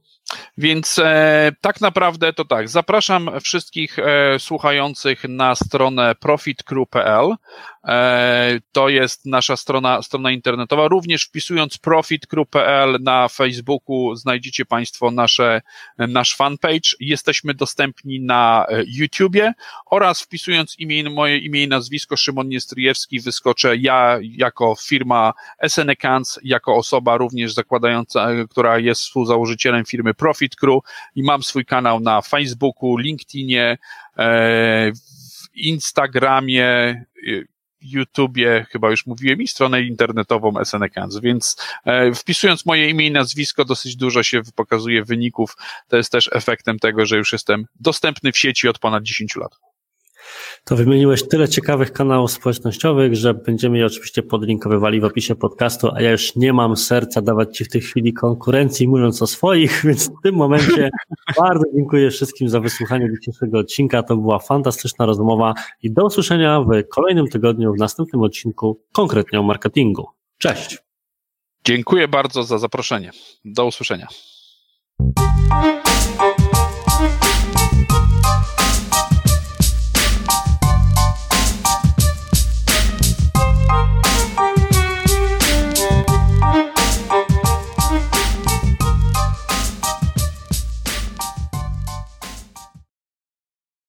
Więc e, tak naprawdę to tak, zapraszam wszystkich wszystkich e, słuchających na stronę profitcrew.pl. E, to jest nasza strona, strona internetowa. Również wpisując profitcrew.pl na Facebooku znajdziecie Państwo nasze, nasz fanpage. Jesteśmy dostępni na e, YouTubie oraz wpisując imię, moje imię i nazwisko Szymon Niestryjewski wyskoczę ja jako firma SNECANS, jako osoba również zakładająca, e, która jest współzałożycielem firmy Profit Crew i mam swój kanał na Facebooku, LinkedInie, w Instagramie, YouTubie, chyba już mówiłem, i stronę internetową SNECANS, więc e, wpisując moje imię i nazwisko, dosyć dużo się pokazuje wyników. To jest też efektem tego, że już jestem dostępny w sieci od ponad 10 lat. To wymieniłeś tyle ciekawych kanałów społecznościowych, że będziemy je oczywiście podlinkowywali w opisie podcastu, a ja już nie mam serca dawać Ci w tej chwili konkurencji, mówiąc o swoich, więc w tym momencie bardzo dziękuję wszystkim za wysłuchanie dzisiejszego odcinka. To była fantastyczna rozmowa i do usłyszenia w kolejnym tygodniu, w następnym odcinku konkretnie o marketingu. Cześć! Dziękuję bardzo za zaproszenie. Do usłyszenia.